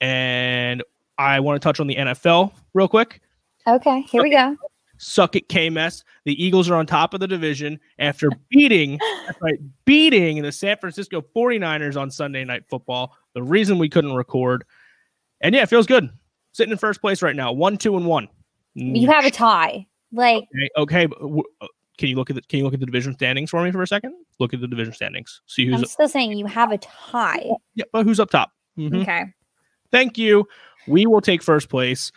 And I want to touch on the NFL real quick. Okay, here we go. Suck it, KMS. The Eagles are on top of the division after beating, right, beating the San Francisco 49ers on Sunday Night Football. The reason we couldn't record. And yeah, it feels good. Sitting in first place right now, one, two, and one. You have a tie. Like okay, okay uh, can you look at the can you look at the division standings for me for a second? Look at the division standings. See who's I'm still saying you have a tie. yeah, but who's up top? Mhm. Okay. Thank you. We will take first place.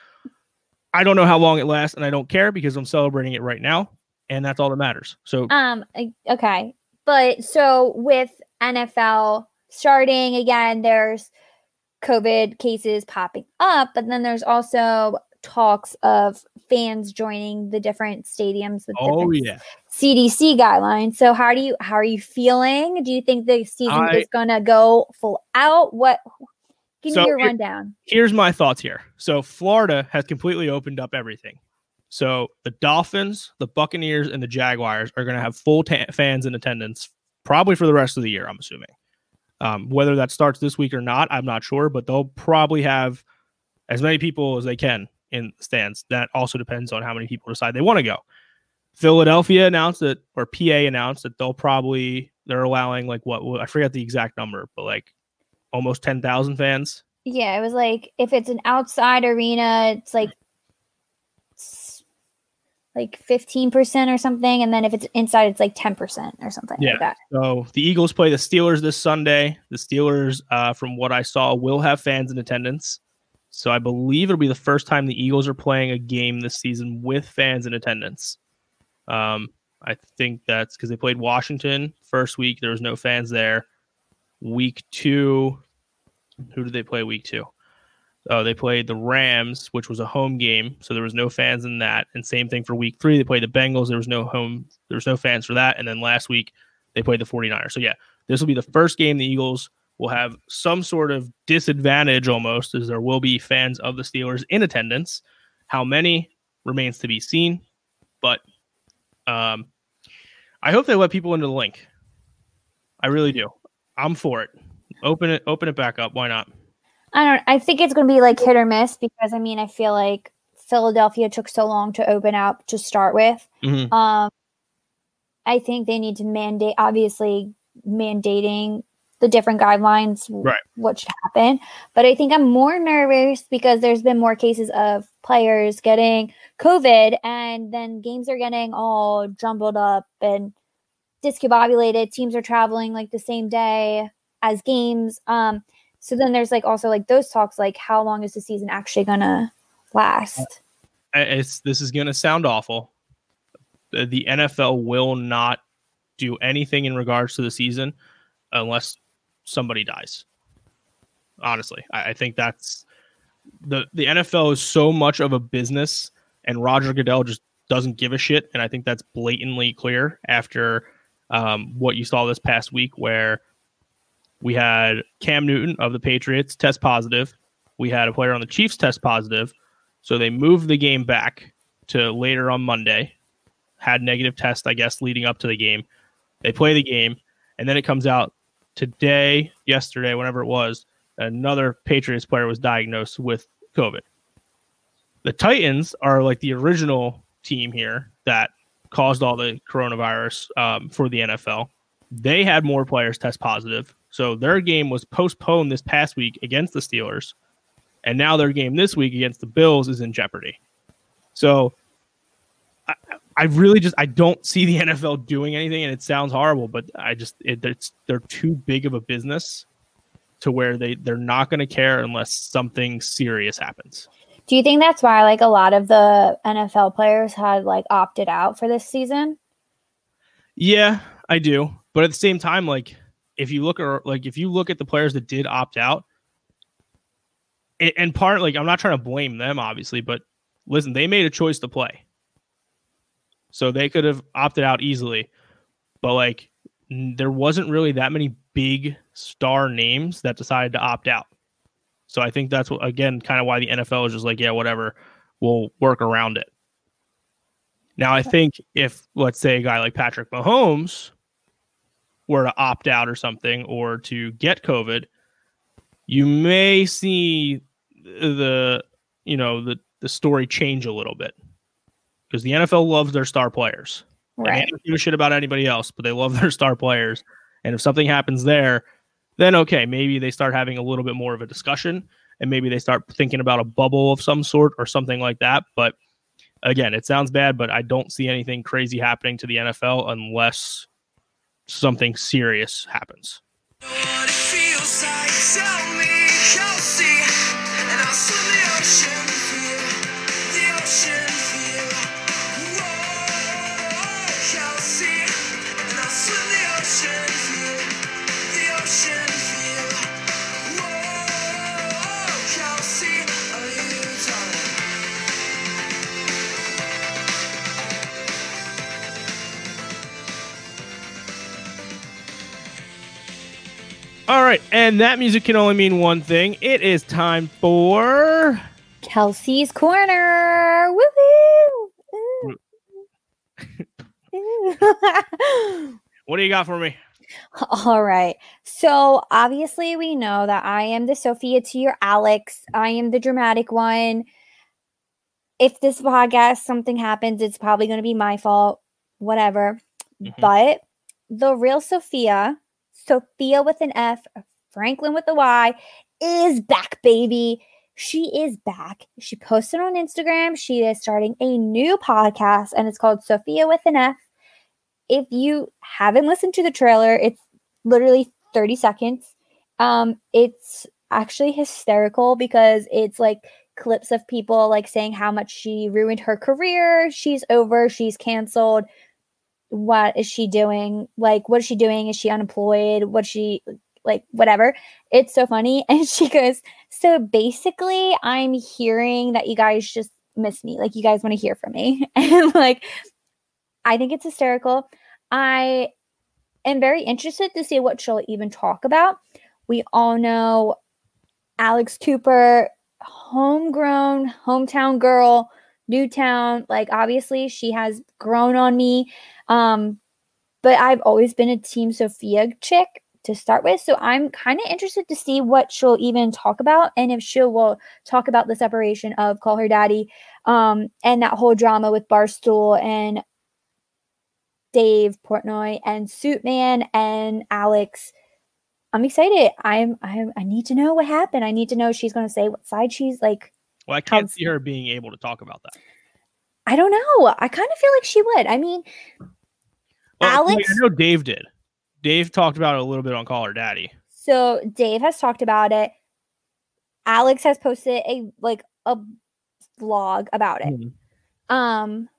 I don't know how long it lasts, and I don't care because I'm celebrating it right now, and that's all that matters. So Um okay. But so with NFL starting again, there's COVID cases popping up, but then there's also talks of fans joining the different stadiums with oh different yeah, CDC guidelines. So how do you how are you feeling? Do you think the season I- is gonna go full out? What give So me your here- rundown. here's my thoughts here. So Florida has completely opened up everything. So the Dolphins, the Buccaneers, and the Jaguars are going to have full ta- fans in attendance probably for the rest of the year. I'm assuming. Um, whether that starts this week or not, I'm not sure, but they'll probably have as many people as they can in stands. That also depends on how many people decide they want to go. Philadelphia announced that, or PA announced that they'll probably they're allowing like what I forget the exact number, but like almost ten thousand fans. Yeah, it was like if it's an outside arena, it's like s- like 15% or something. And then if it's inside, it's like 10% or something Yeah. like that. So the Eagles play the Steelers this Sunday. The Steelers, uh, from what I saw, will have fans in attendance. So I believe it'll be the first time the Eagles are playing a game this season with fans in attendance. Um, I think that's because they played Washington first week. There was no fans there. Week two, who did they play week two? Oh, they played the Rams, which was a home game, so there was no fans in that. And same thing for week three. They played the Bengals. There was no home, there was no fans for that. And then last week they played the 49ers. So yeah, this will be the first game the Eagles will have some sort of disadvantage almost, as there will be fans of the Steelers in attendance. How many remains to be seen, but um, I hope they let people into the Linc. I really do. I'm for it. Open it, open it back up. Why not? I don't I think it's going to be like hit or miss because I mean, I feel like Philadelphia took so long to open up to start with. Mhm. Um, I think they need to mandate, obviously, mandating the different guidelines, Right. what should happen. But I think I'm more nervous because there's been more cases of players getting COVID and then games are getting all jumbled up and discombobulated. Teams are traveling like the same day as games. Um, so then there's like also like those talks like how long is the season actually gonna last? It's this is going to sound awful. The NFL will not do anything in regards to the season unless somebody dies. Honestly, I, I think that's the the NFL is so much of a business, and Roger Goodell just doesn't give a shit, and I think that's blatantly clear after um, what you saw this past week, where we had Cam Newton of the Patriots test positive, we had a player on the Chiefs test positive, so they moved the game back to later on Monday. Had negative test, I guess, leading up to the game. They play the game, and then it comes out today, yesterday, whenever it was, another Patriots player was diagnosed with COVID. The Titans are like the original team here that caused all the coronavirus um, for the NFL. They had more players test positive, so their game was postponed this past week against the Steelers and now their game this week against the Bills is in jeopardy. So I really just I don't see the *laughs* NFL doing anything, and it sounds horrible, but I just it, it's they're too big of a business to where they they're not going to care unless something serious happens. Do you think that's why like a lot of the NFL players had like opted out for this season? Yeah, I do, but at the same time, like if you look or like if you look at the players that did opt out, a- and part like I'm not trying to blame them, obviously, but listen, they made a choice to play, so they could have opted out easily, but like there wasn't really that many big star names that decided to opt out. So I think that's what, again, kind of why the NFL is just like, yeah, whatever, we'll work around it. Now, I think if, let's say, a guy like Patrick Mahomes were to opt out or something or to get COVID, you may see the, you know, the, the story change a little bit because the NFL loves their star players. Right. They don't give a shit about anybody else, but they love *laughs* their star players. And if something happens there, then okay, maybe they start having a little bit more of a discussion and maybe they start thinking about a bubble of some sort or something like that. But again, it sounds bad, but I don't see anything crazy happening to the NFL unless something serious happens. What it feels like, tell me, Kelsey, All right, and that music can only mean one thing. It is time for Kelsey's Corner. Woohoo! Ooh. *laughs* Ooh. what do you got for me? *laughs* All right. So obviously, we know that I am the Sofia to your Alex. I am the dramatic one. If this podcast something happens, it's probably going to be my fault. Whatever. Mhm. But the real Sofia, Sofia with an F, Franklyn with a Y, is back, baby. She is back. She posted on Instagram. She is starting a new podcast, and it's called Sofia with an F if you haven't listened to the trailer, it's literally 30 seconds. Um, it's actually hysterical because it's like clips of people like saying how much she ruined her career. She's over, she's canceled. What is she doing? Like, what is she doing? Is she unemployed? What she like whatever. It's so funny. *laughs* And she goes, So basically, I'm hearing that you guys just miss me. Like you guys want to hear from me. *laughs* And like I think it's hysterical. I am very interested to see what she'll even talk about. We all know Alex Cooper, homegrown, hometown girl, Newtown. Like, obviously, she has grown on me. Um, but I've always been a Team Sofia chick to start with. So I'm kind of interested to see what she'll even talk about and if she will talk about the separation of Call Her Daddy um, and that whole drama with Barstool and Dave Portnoy and Suitman and Alex. I'm excited. I'm, I'm I need to know what happened. I need to know she's going to say what side she's like. Well, I can't How's- see her being able to talk about that. I don't know. I kind of feel like she would. I mean, Well, I Alex- know Dave did. Dave talked about it a little bit on Call Her Daddy. so Dave has talked about it. Alex has posted a like a vlog about it. Mhm. Um,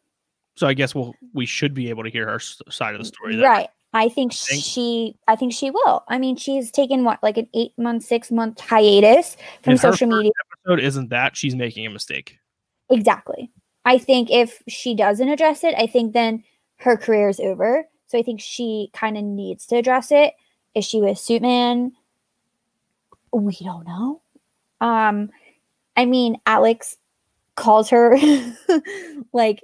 So I guess we'll we should be able to hear her side of the story. then. right. I think Think- she. I think she will. I mean, she's taken what like an eight month, six month hiatus from social media. Episode isn't that she's making a mistake. Exactly. I think if she doesn't address it, I think then her career is over. So I think she kind of needs to address it. Is she with Suitman? We don't know. Um, I mean, Alex calls her *laughs* like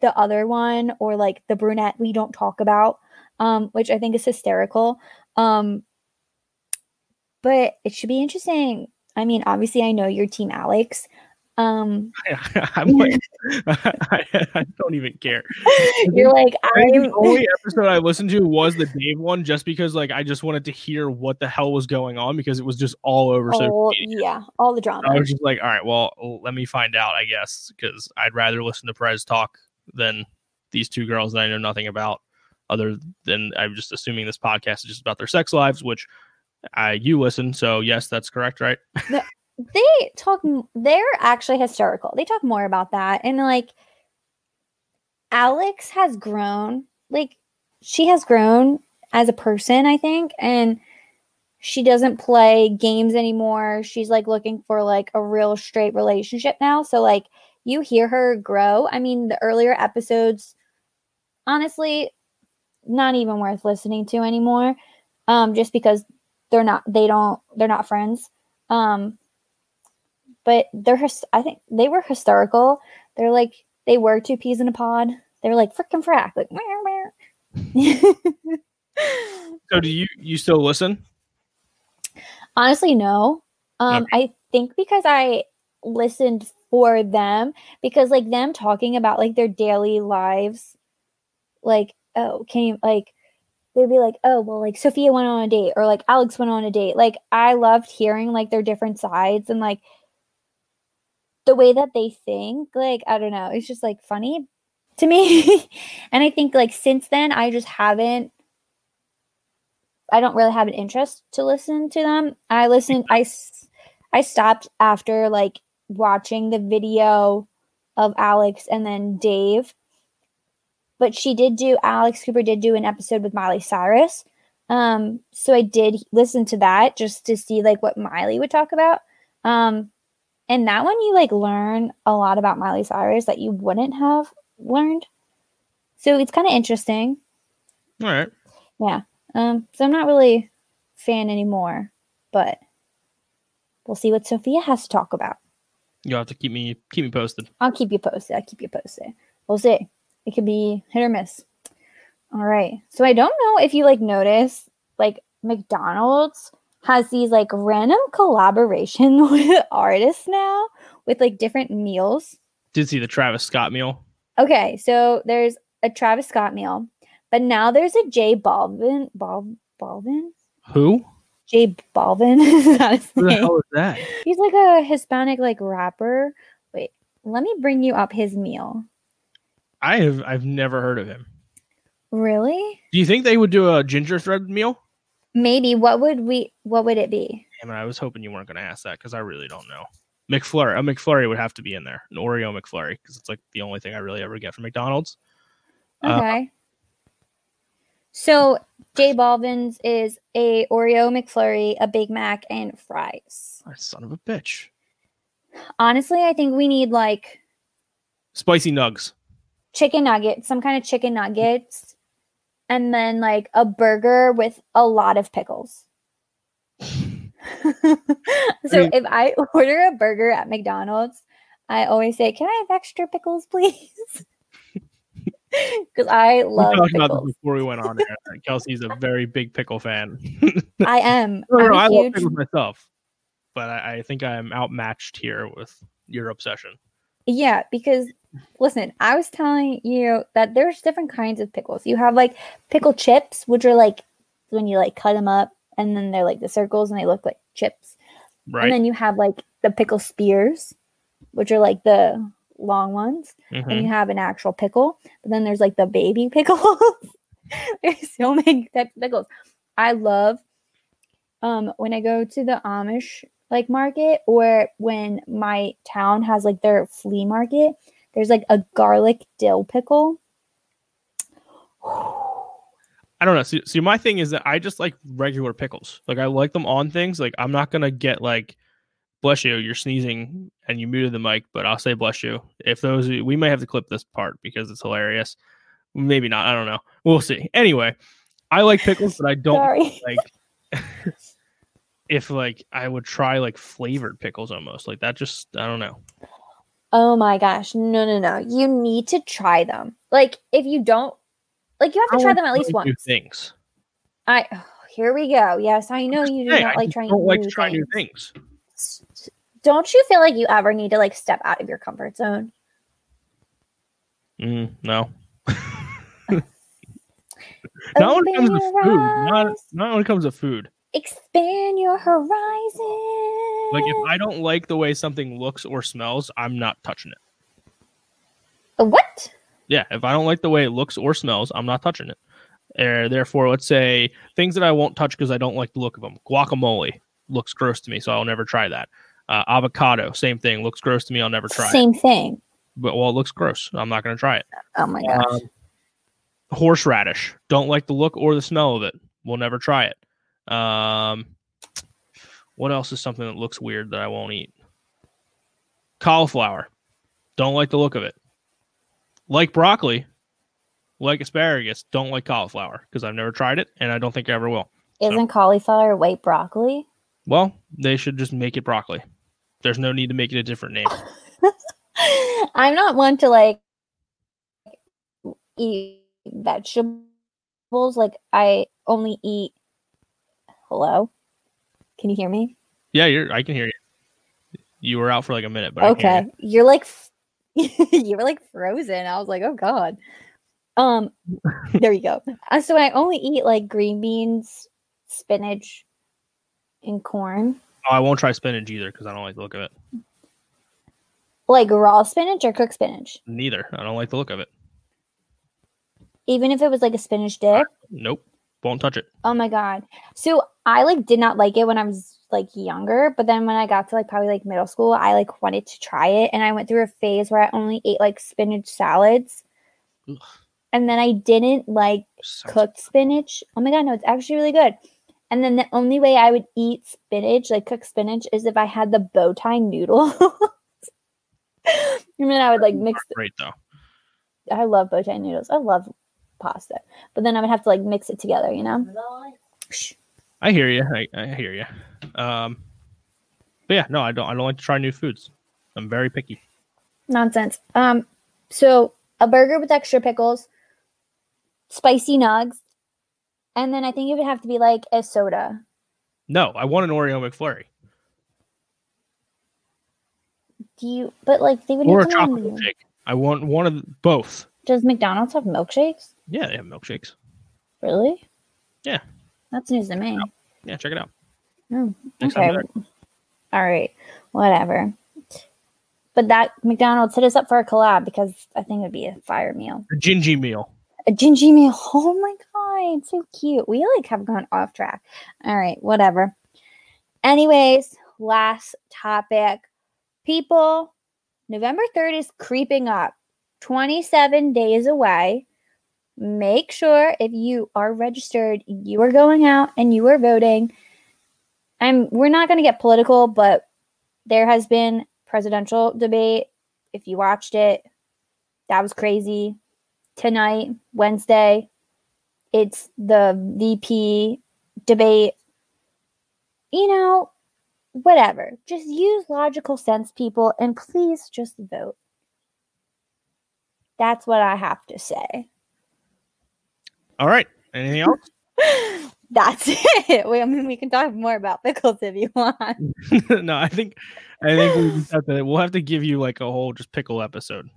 the other one or like the brunette we don't talk about, um, which I think is hysterical. Um, but it should be interesting. I mean, obviously, I know your team, Alex. Um, *laughs* I'm like, *laughs* I, I don't even care. *laughs* you're like, I'm the only episode I listened to was the Dave one, just because like I just wanted to hear what the hell was going on because it was just all over. all, yeah, all the drama. I was just like, all right, well, let me find out, I guess, because I'd rather listen to Perez talk than these two girls that I know nothing about. Other than I'm just assuming this podcast is just about their sex lives, which I you listen, so yes, that's correct, right? *laughs* They talk. They're actually hysterical. They talk more about that, and like, Alex has grown. Like, she has grown as a person, I think, and she doesn't play games anymore. She's like looking for like a real straight relationship now. So like, you hear her grow. I mean, the earlier episodes, honestly, not even worth listening to anymore. Um, just because they're not they don't they're not friends. Um but they're I think they were hysterical. They're like they were two peas in a pod. They were like frickin' frack, like meow, meow. *laughs* So do you you still listen? Honestly, no. Um, I think because I listened for them because like them talking about like their daily lives, like oh, can you like they'd be like, oh well, like Sofia went on a date or like Alex went on a date. Like I loved hearing like their different sides and like the way that they think. Like I don't know, it's just like funny to me. *laughs* and I think like since then, I just haven't I don't really have an interest to listen to them. I listened. I, I stopped after like watching the video of Alex and then Dave. But she did do Alex Cooper did do an episode with Miley Cyrus. Um, so I did listen to that just to see like what Miley would talk about. Um, and that one you like learn a lot about Miley Cyrus that you wouldn't have learned. So it's kind of interesting. All right. Yeah. Um, so I'm not really a fan anymore, but we'll see what Sofia has to talk about. You'll have to keep me keep me posted. I'll keep you posted. I'll keep you posted. We'll see. It could be hit or miss. All right. So I don't know if you like notice, like McDonald's has these like random collaboration *laughs* with artists now with like different meals. Did see the Travis Scott meal. Okay, so there's a Travis Scott meal, but now there's a J Balvin. Bal- Balvin? Who? J Balvin? *laughs* Is that his Who the hell is that? He's like a Hispanic like rapper. Wait, let me bring you up his meal. I have I've never heard of him. Really? Do you think they would do a ginger thread meal? Maybe. What would we? What would it be? Damn it, I was hoping you weren't going to ask that because I really don't know. McFlurry, a McFlurry would have to be in there, an Oreo McFlurry, because it's like the only thing I really ever get from McDonald's. Uh, Okay. so J Balvin's is a Oreo McFlurry, a Big Mac, and fries. Ah, son of a bitch. Honestly, I think we need like Spicy nugs. Chicken nuggets, some kind of chicken nuggets, and then like a burger with a lot of pickles. *laughs* so if I *laughs* order a burger at McDonald's, I always say, "Can I have extra pickles, *laughs* please?" Because I We love talked about pickles. this before we went on that Kelsey's a very big pickle fan. I am. No, no, no, I love pickles myself, but I, I think I'm outmatched here with your obsession. Yeah, because listen, I was telling you that there's different kinds of pickles. You have like pickle chips, which are like when you like cut them up and then they're like the circles and they look like chips. Right? And then you have like the pickle spears, which are like the long ones. Mhm. And you have an actual pickle. But then there's like the baby *laughs* pickles. there's so many types of pickles. I love um when I go to the Amish like market or when my town has like their flea market, there's like a garlic dill pickle. I don't know. See, see, my thing is that I just like regular pickles. Like I like them on things. Like I'm not gonna get like, bless you, you're sneezing and you muted the mic, but I'll say bless you. If those, we may have to clip this part because it's hilarious. Maybe not. I don't know. We'll see. Anyway, I like pickles, but I *laughs* don't *laughs* like. *laughs* if like I would try like flavored pickles almost like that. Just I don't know. Oh my gosh. No, no, no. You need to try them. Like if you don't like you have to I try them at least once. things. I oh, *sighs* here we go. Yes, I know you do Hey, not like trying don't like new to try new things. things. Don't you feel like you ever need to like step out of your comfort zone? Mm, no. *laughs* *laughs* not when it comes to food. Not, not when it comes to food. Expand your horizon. Like if I don't like the way something looks or smells, I'm not touching it. what? Yeah, if I don't like the way it looks or smells, I'm not touching it. Uh, therefore, let's say things that I won't touch because I don't like the look of them. Guacamole looks gross to me, so I'll never try that. Uh, avocado, same thing, looks gross to me. I'll never try it. Same thing. But well, it looks gross. I'm not going to try it. Oh my gosh. Um, horseradish, don't like the look or the smell of it. We'll never try it. Um, what else is something that looks weird that I won't eat? Cauliflower, don't like the look of it. Like broccoli, like asparagus, don't like cauliflower because I've never tried it and I don't think I ever will. Isn't cauliflower white broccoli? Well, they should just make it broccoli. There's no need to make it a different name. *laughs* I'm not one to like eat vegetables. Like I only eat. Hello, can you hear me? Yeah, you're. I can hear you. You were out for like a minute, but I can hear okay, you're like *laughs* you were like frozen. I was like, oh god. Um, *laughs* there you go. Uh, so I only eat like green beans, spinach, and corn. Oh, I won't try spinach either because I don't like the look of it. Like raw spinach or cooked spinach. Neither. I don't like the look of it. Even if it was like a spinach dip. Nope. Won't touch it. Oh my god. So I like did not like it when I was like younger, but then when I got to like probably like middle school, I like wanted to try it and I went through a phase where I only ate like spinach salads. Ugh. And then I didn't like Sounds- cooked spinach. Oh my god, no, it's actually really good. And then the only way I would eat spinach, like cooked spinach, is if I had the bow tie noodle. *laughs* and then I would like mix Great though. I love bow tie noodles. I love pasta. But then I would have to like mix it together, you know? I hear you. I, I hear you. Um, but yeah, no, I don't. I don't like to try new foods. I'm very picky. Nonsense. Um, so a burger with extra pickles, spicy nugs, and then I think it would have to be like a soda. No, I want an Oreo McFlurry Do you? But like they would or a chocolate know- milkshake. I want one of the, both. Does McDonald's have milkshakes? Yeah, they have milkshakes. Really? Yeah. That's news to me. Yeah, check it out. Hmm, Time okay. All right. Whatever. But that McDonald's hit us up for a collab because I think it'd be a fire meal. A Gingy meal. A gingy meal. *laughs* Oh my god, so cute. We like have gone off track. All right, whatever. Anyways, last topic. People, November 3rd is creeping up. 27 days away. Make sure if you are registered, you are going out and you are voting. And we're not going to get political, but there has been presidential debate. If you watched it, that was crazy tonight, Wednesday. It's the VP debate. You know, whatever. Just use logical sense, people, and please just vote. That's what I have to say. All right. Anything else? *laughs* *laughs* That's it. We, I mean, we can talk more about pickles if you want. *laughs* no, I think I think we have to, we'll have to give you like a whole just pickle episode.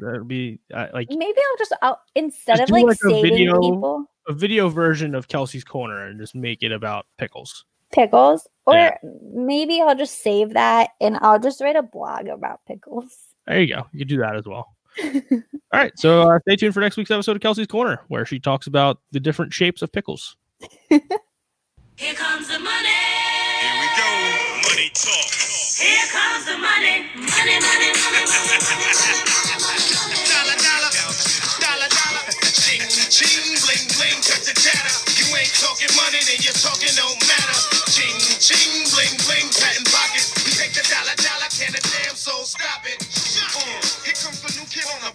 That'll be uh, like Maybe I'll just I'll, instead Just of do, like, like, a saving video. people a video version of Kelsey's Corner and just make it about pickles. pickles, or Yeah. maybe I'll just save that and I'll just write a blog about pickles. There you go. You could do that as well. *laughs* All right. So uh, stay tuned for next week's episode of Kelsey's Corner, where she talks about the different shapes of pickles. *laughs* Here comes the money. Here we go. Money talk. Here comes the money. Money, money, money, money. Dollar, dollar. Dollar, dollar. Ching, ching, bling, bling, cut the chatter. You ain't talking money, then your talking don't matter. Ching, ching, bling, bling, patent pockets. We take the dollar, dollar, can a damn soul stop it? Uh,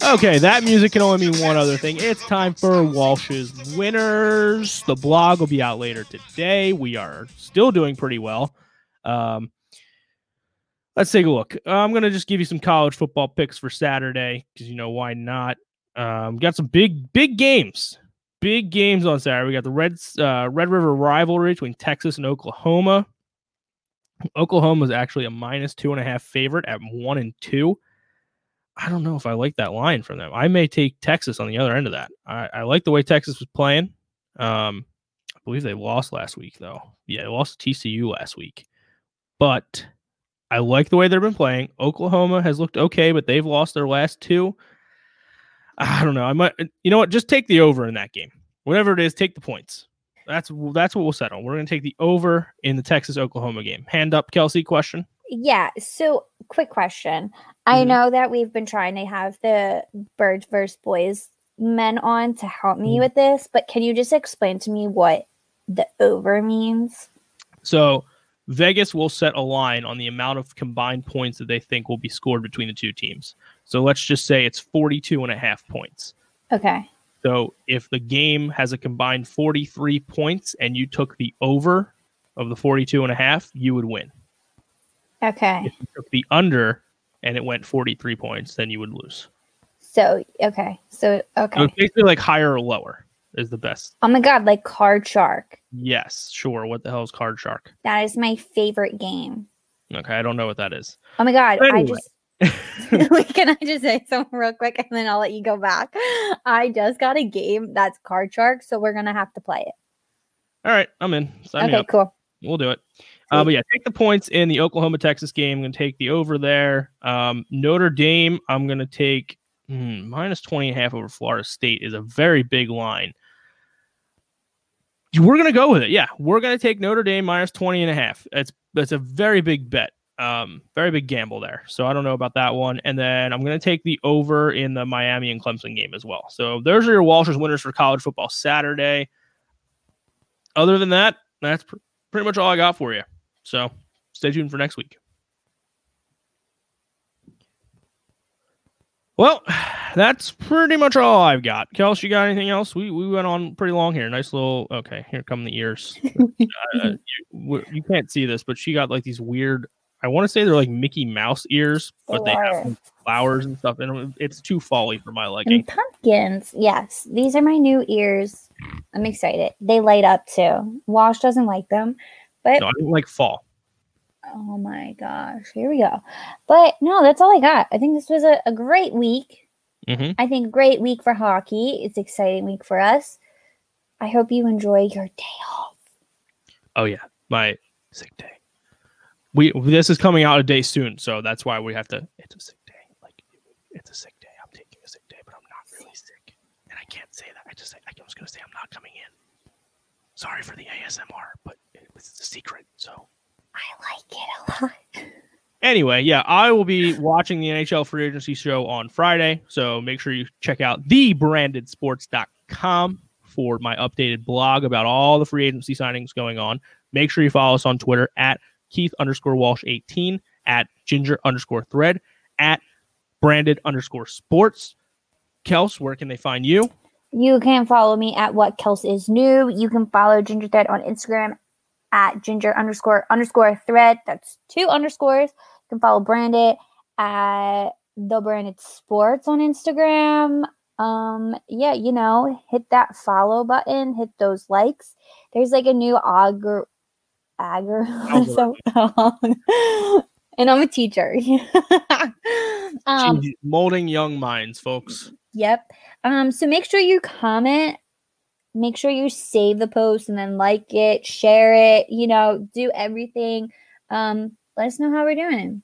Okay, that music can only mean one other thing. It's time for Walsh's winners. The blog will be out later today. We are still doing pretty well. Um, let's take a look. I'm gonna just give you some college football picks for Saturday because you know why not. Um, got some big big games, big games on Saturday. We got the Red uh, Red River rivalry between Texas and Oklahoma. Oklahoma is actually a minus two and a half favorite at one and two. I don't know if I like that line from them. I may take Texas on the other end of that. I, I like the way Texas was playing. Um, I believe they lost last week, though. Yeah, they lost to TCU last week. But I like the way they've been playing. Oklahoma has looked okay, but they've lost their last two. I don't know. I might, you know what? Just take the over in that game. Whatever it is, take the points. That's that's what we'll settle. We're going to take the over in the Texas Oklahoma game. Hand up, Kelsey. Question. Yeah. So, quick question. I Mhm. know that we've been trying to have the birds versus boys men on to help me Mhm. with this, but can you just explain to me what the over means? So Vegas will set a line on the amount of combined points that they think will be scored between the two teams. So let's just say it's 42 and a half points. Okay. So if the game has a combined 43 points and you took the over of the 42 and a half, you would win. Okay. If you took the under and it went 43 points, then you would lose. So okay. So So okay. it's basically like higher or lower is the best. Oh my god, like Card Shark. Yes, sure. What the hell is Card Shark? That is my favorite game. Okay, I don't know what that is. Oh my god, I just *laughs* *laughs* can I just say something real quick and then I'll let you go back? I just got a game that's Card Shark, so we're gonna have to play it. All right, I'm in. Sign okay, cool. We'll do it. Uh, but yeah, take the points in the Oklahoma Texas game. I'm going to take the over there. Um, Notre Dame, I'm going to take hmm, minus 20 and a half over Florida State is a very big line. We're going to go with it. Yeah, we're going to take Notre Dame minus 20 and a half. It's that's a very big bet. Um, very big gamble there. So I don't know about that one. And then I'm going to take the over in the Miami and Clemson game as well. So those are your Walshers winners for college football Saturday. Other than that, that's pr- pretty much all I got for you. So stay tuned for next week. Well, *sighs* that's pretty much all I've got. Kels, you got anything else? We we went on pretty long here. Nice little. Okay, here come the ears. *laughs* uh, you, you can't see this, but she got like these weird. I want to say they're like Mickey Mouse ears, but they have flowers and stuff, and it's too folly for my And liking. pumpkins. Yes, these are my new ears. I'm excited. They light up too. Wash doesn't like them, but No, I don't like fall. oh my gosh, here we go. But no, that's all I got. I think this was a, a great week. hmm I think great week for hockey. It's exciting week for us. I hope you enjoy your day off. Oh yeah, my sick day. We this is coming out a day soon, so that's why we have to. It's a sick day. Like it's a sick day. I'm taking a sick day, but I'm not really sick, and I can't say that. I just I was gonna say I'm not coming in. Sorry for the ASMR, but secret. So I like it a lot. anyway, yeah, I will be watching the NHL free agency show on Friday. So make sure you check out thebrandedsports.com for my updated blog about all the free agency signings going on. Make sure you follow us on Twitter at Keith underscore Walsh 18, at Ginger underscore thread, at branded underscore sports. Kels, where can they find you? You can follow me at what Kels is new. You can follow Ginger Thread on Instagram at ginger underscore underscore thread. That's two underscores. You can follow Branded at the Branded Sports on Instagram. Um, yeah, you know, hit that follow button, hit those likes. There's like a new augur agar *laughs* so *laughs* and I'm a teacher. *laughs* um, molding young minds, folks. Yep. Um, so make sure you comment. Make sure you save the post and then like it, share it, you know, do everything. Um, let us know how we're doing.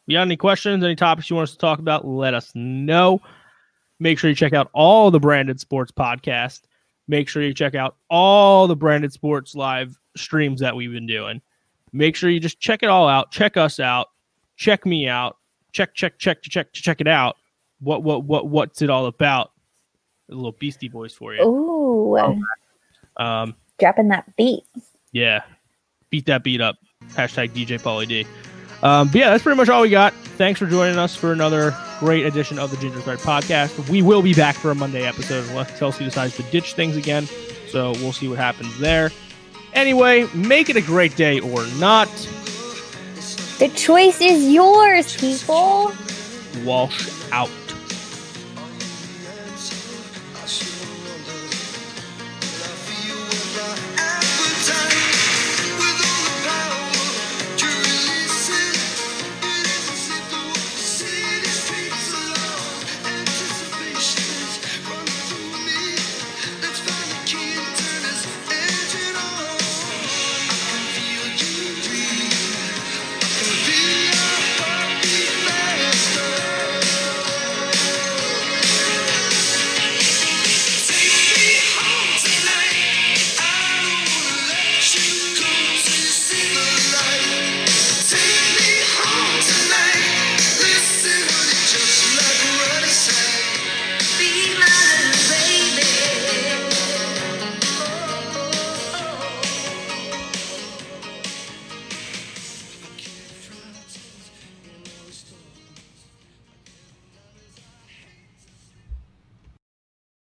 If you got any questions, any topics you want us to talk about, let us know. Make sure you check out all the Branded Sports podcast. Make sure you check out all the Branded Sports live streams that we've been doing. Make sure you just check it all out. Check us out. Check me out. Check, check, check, check, check it out. What, what, what, what's it all about? A little Beastie Boys for you. Ooh, Um, dropping that beat. yeah, beat that beat up. Hashtag DJ Pauly D. Um, but yeah, that's pretty much all we got. Thanks for joining us for another great edition of the Ginger Thread podcast. We will be back for a Monday episode unless Chelsea decides to ditch things again. So we'll see what happens there. Anyway, make it a great day or not. The choice is yours, people. Walsh out.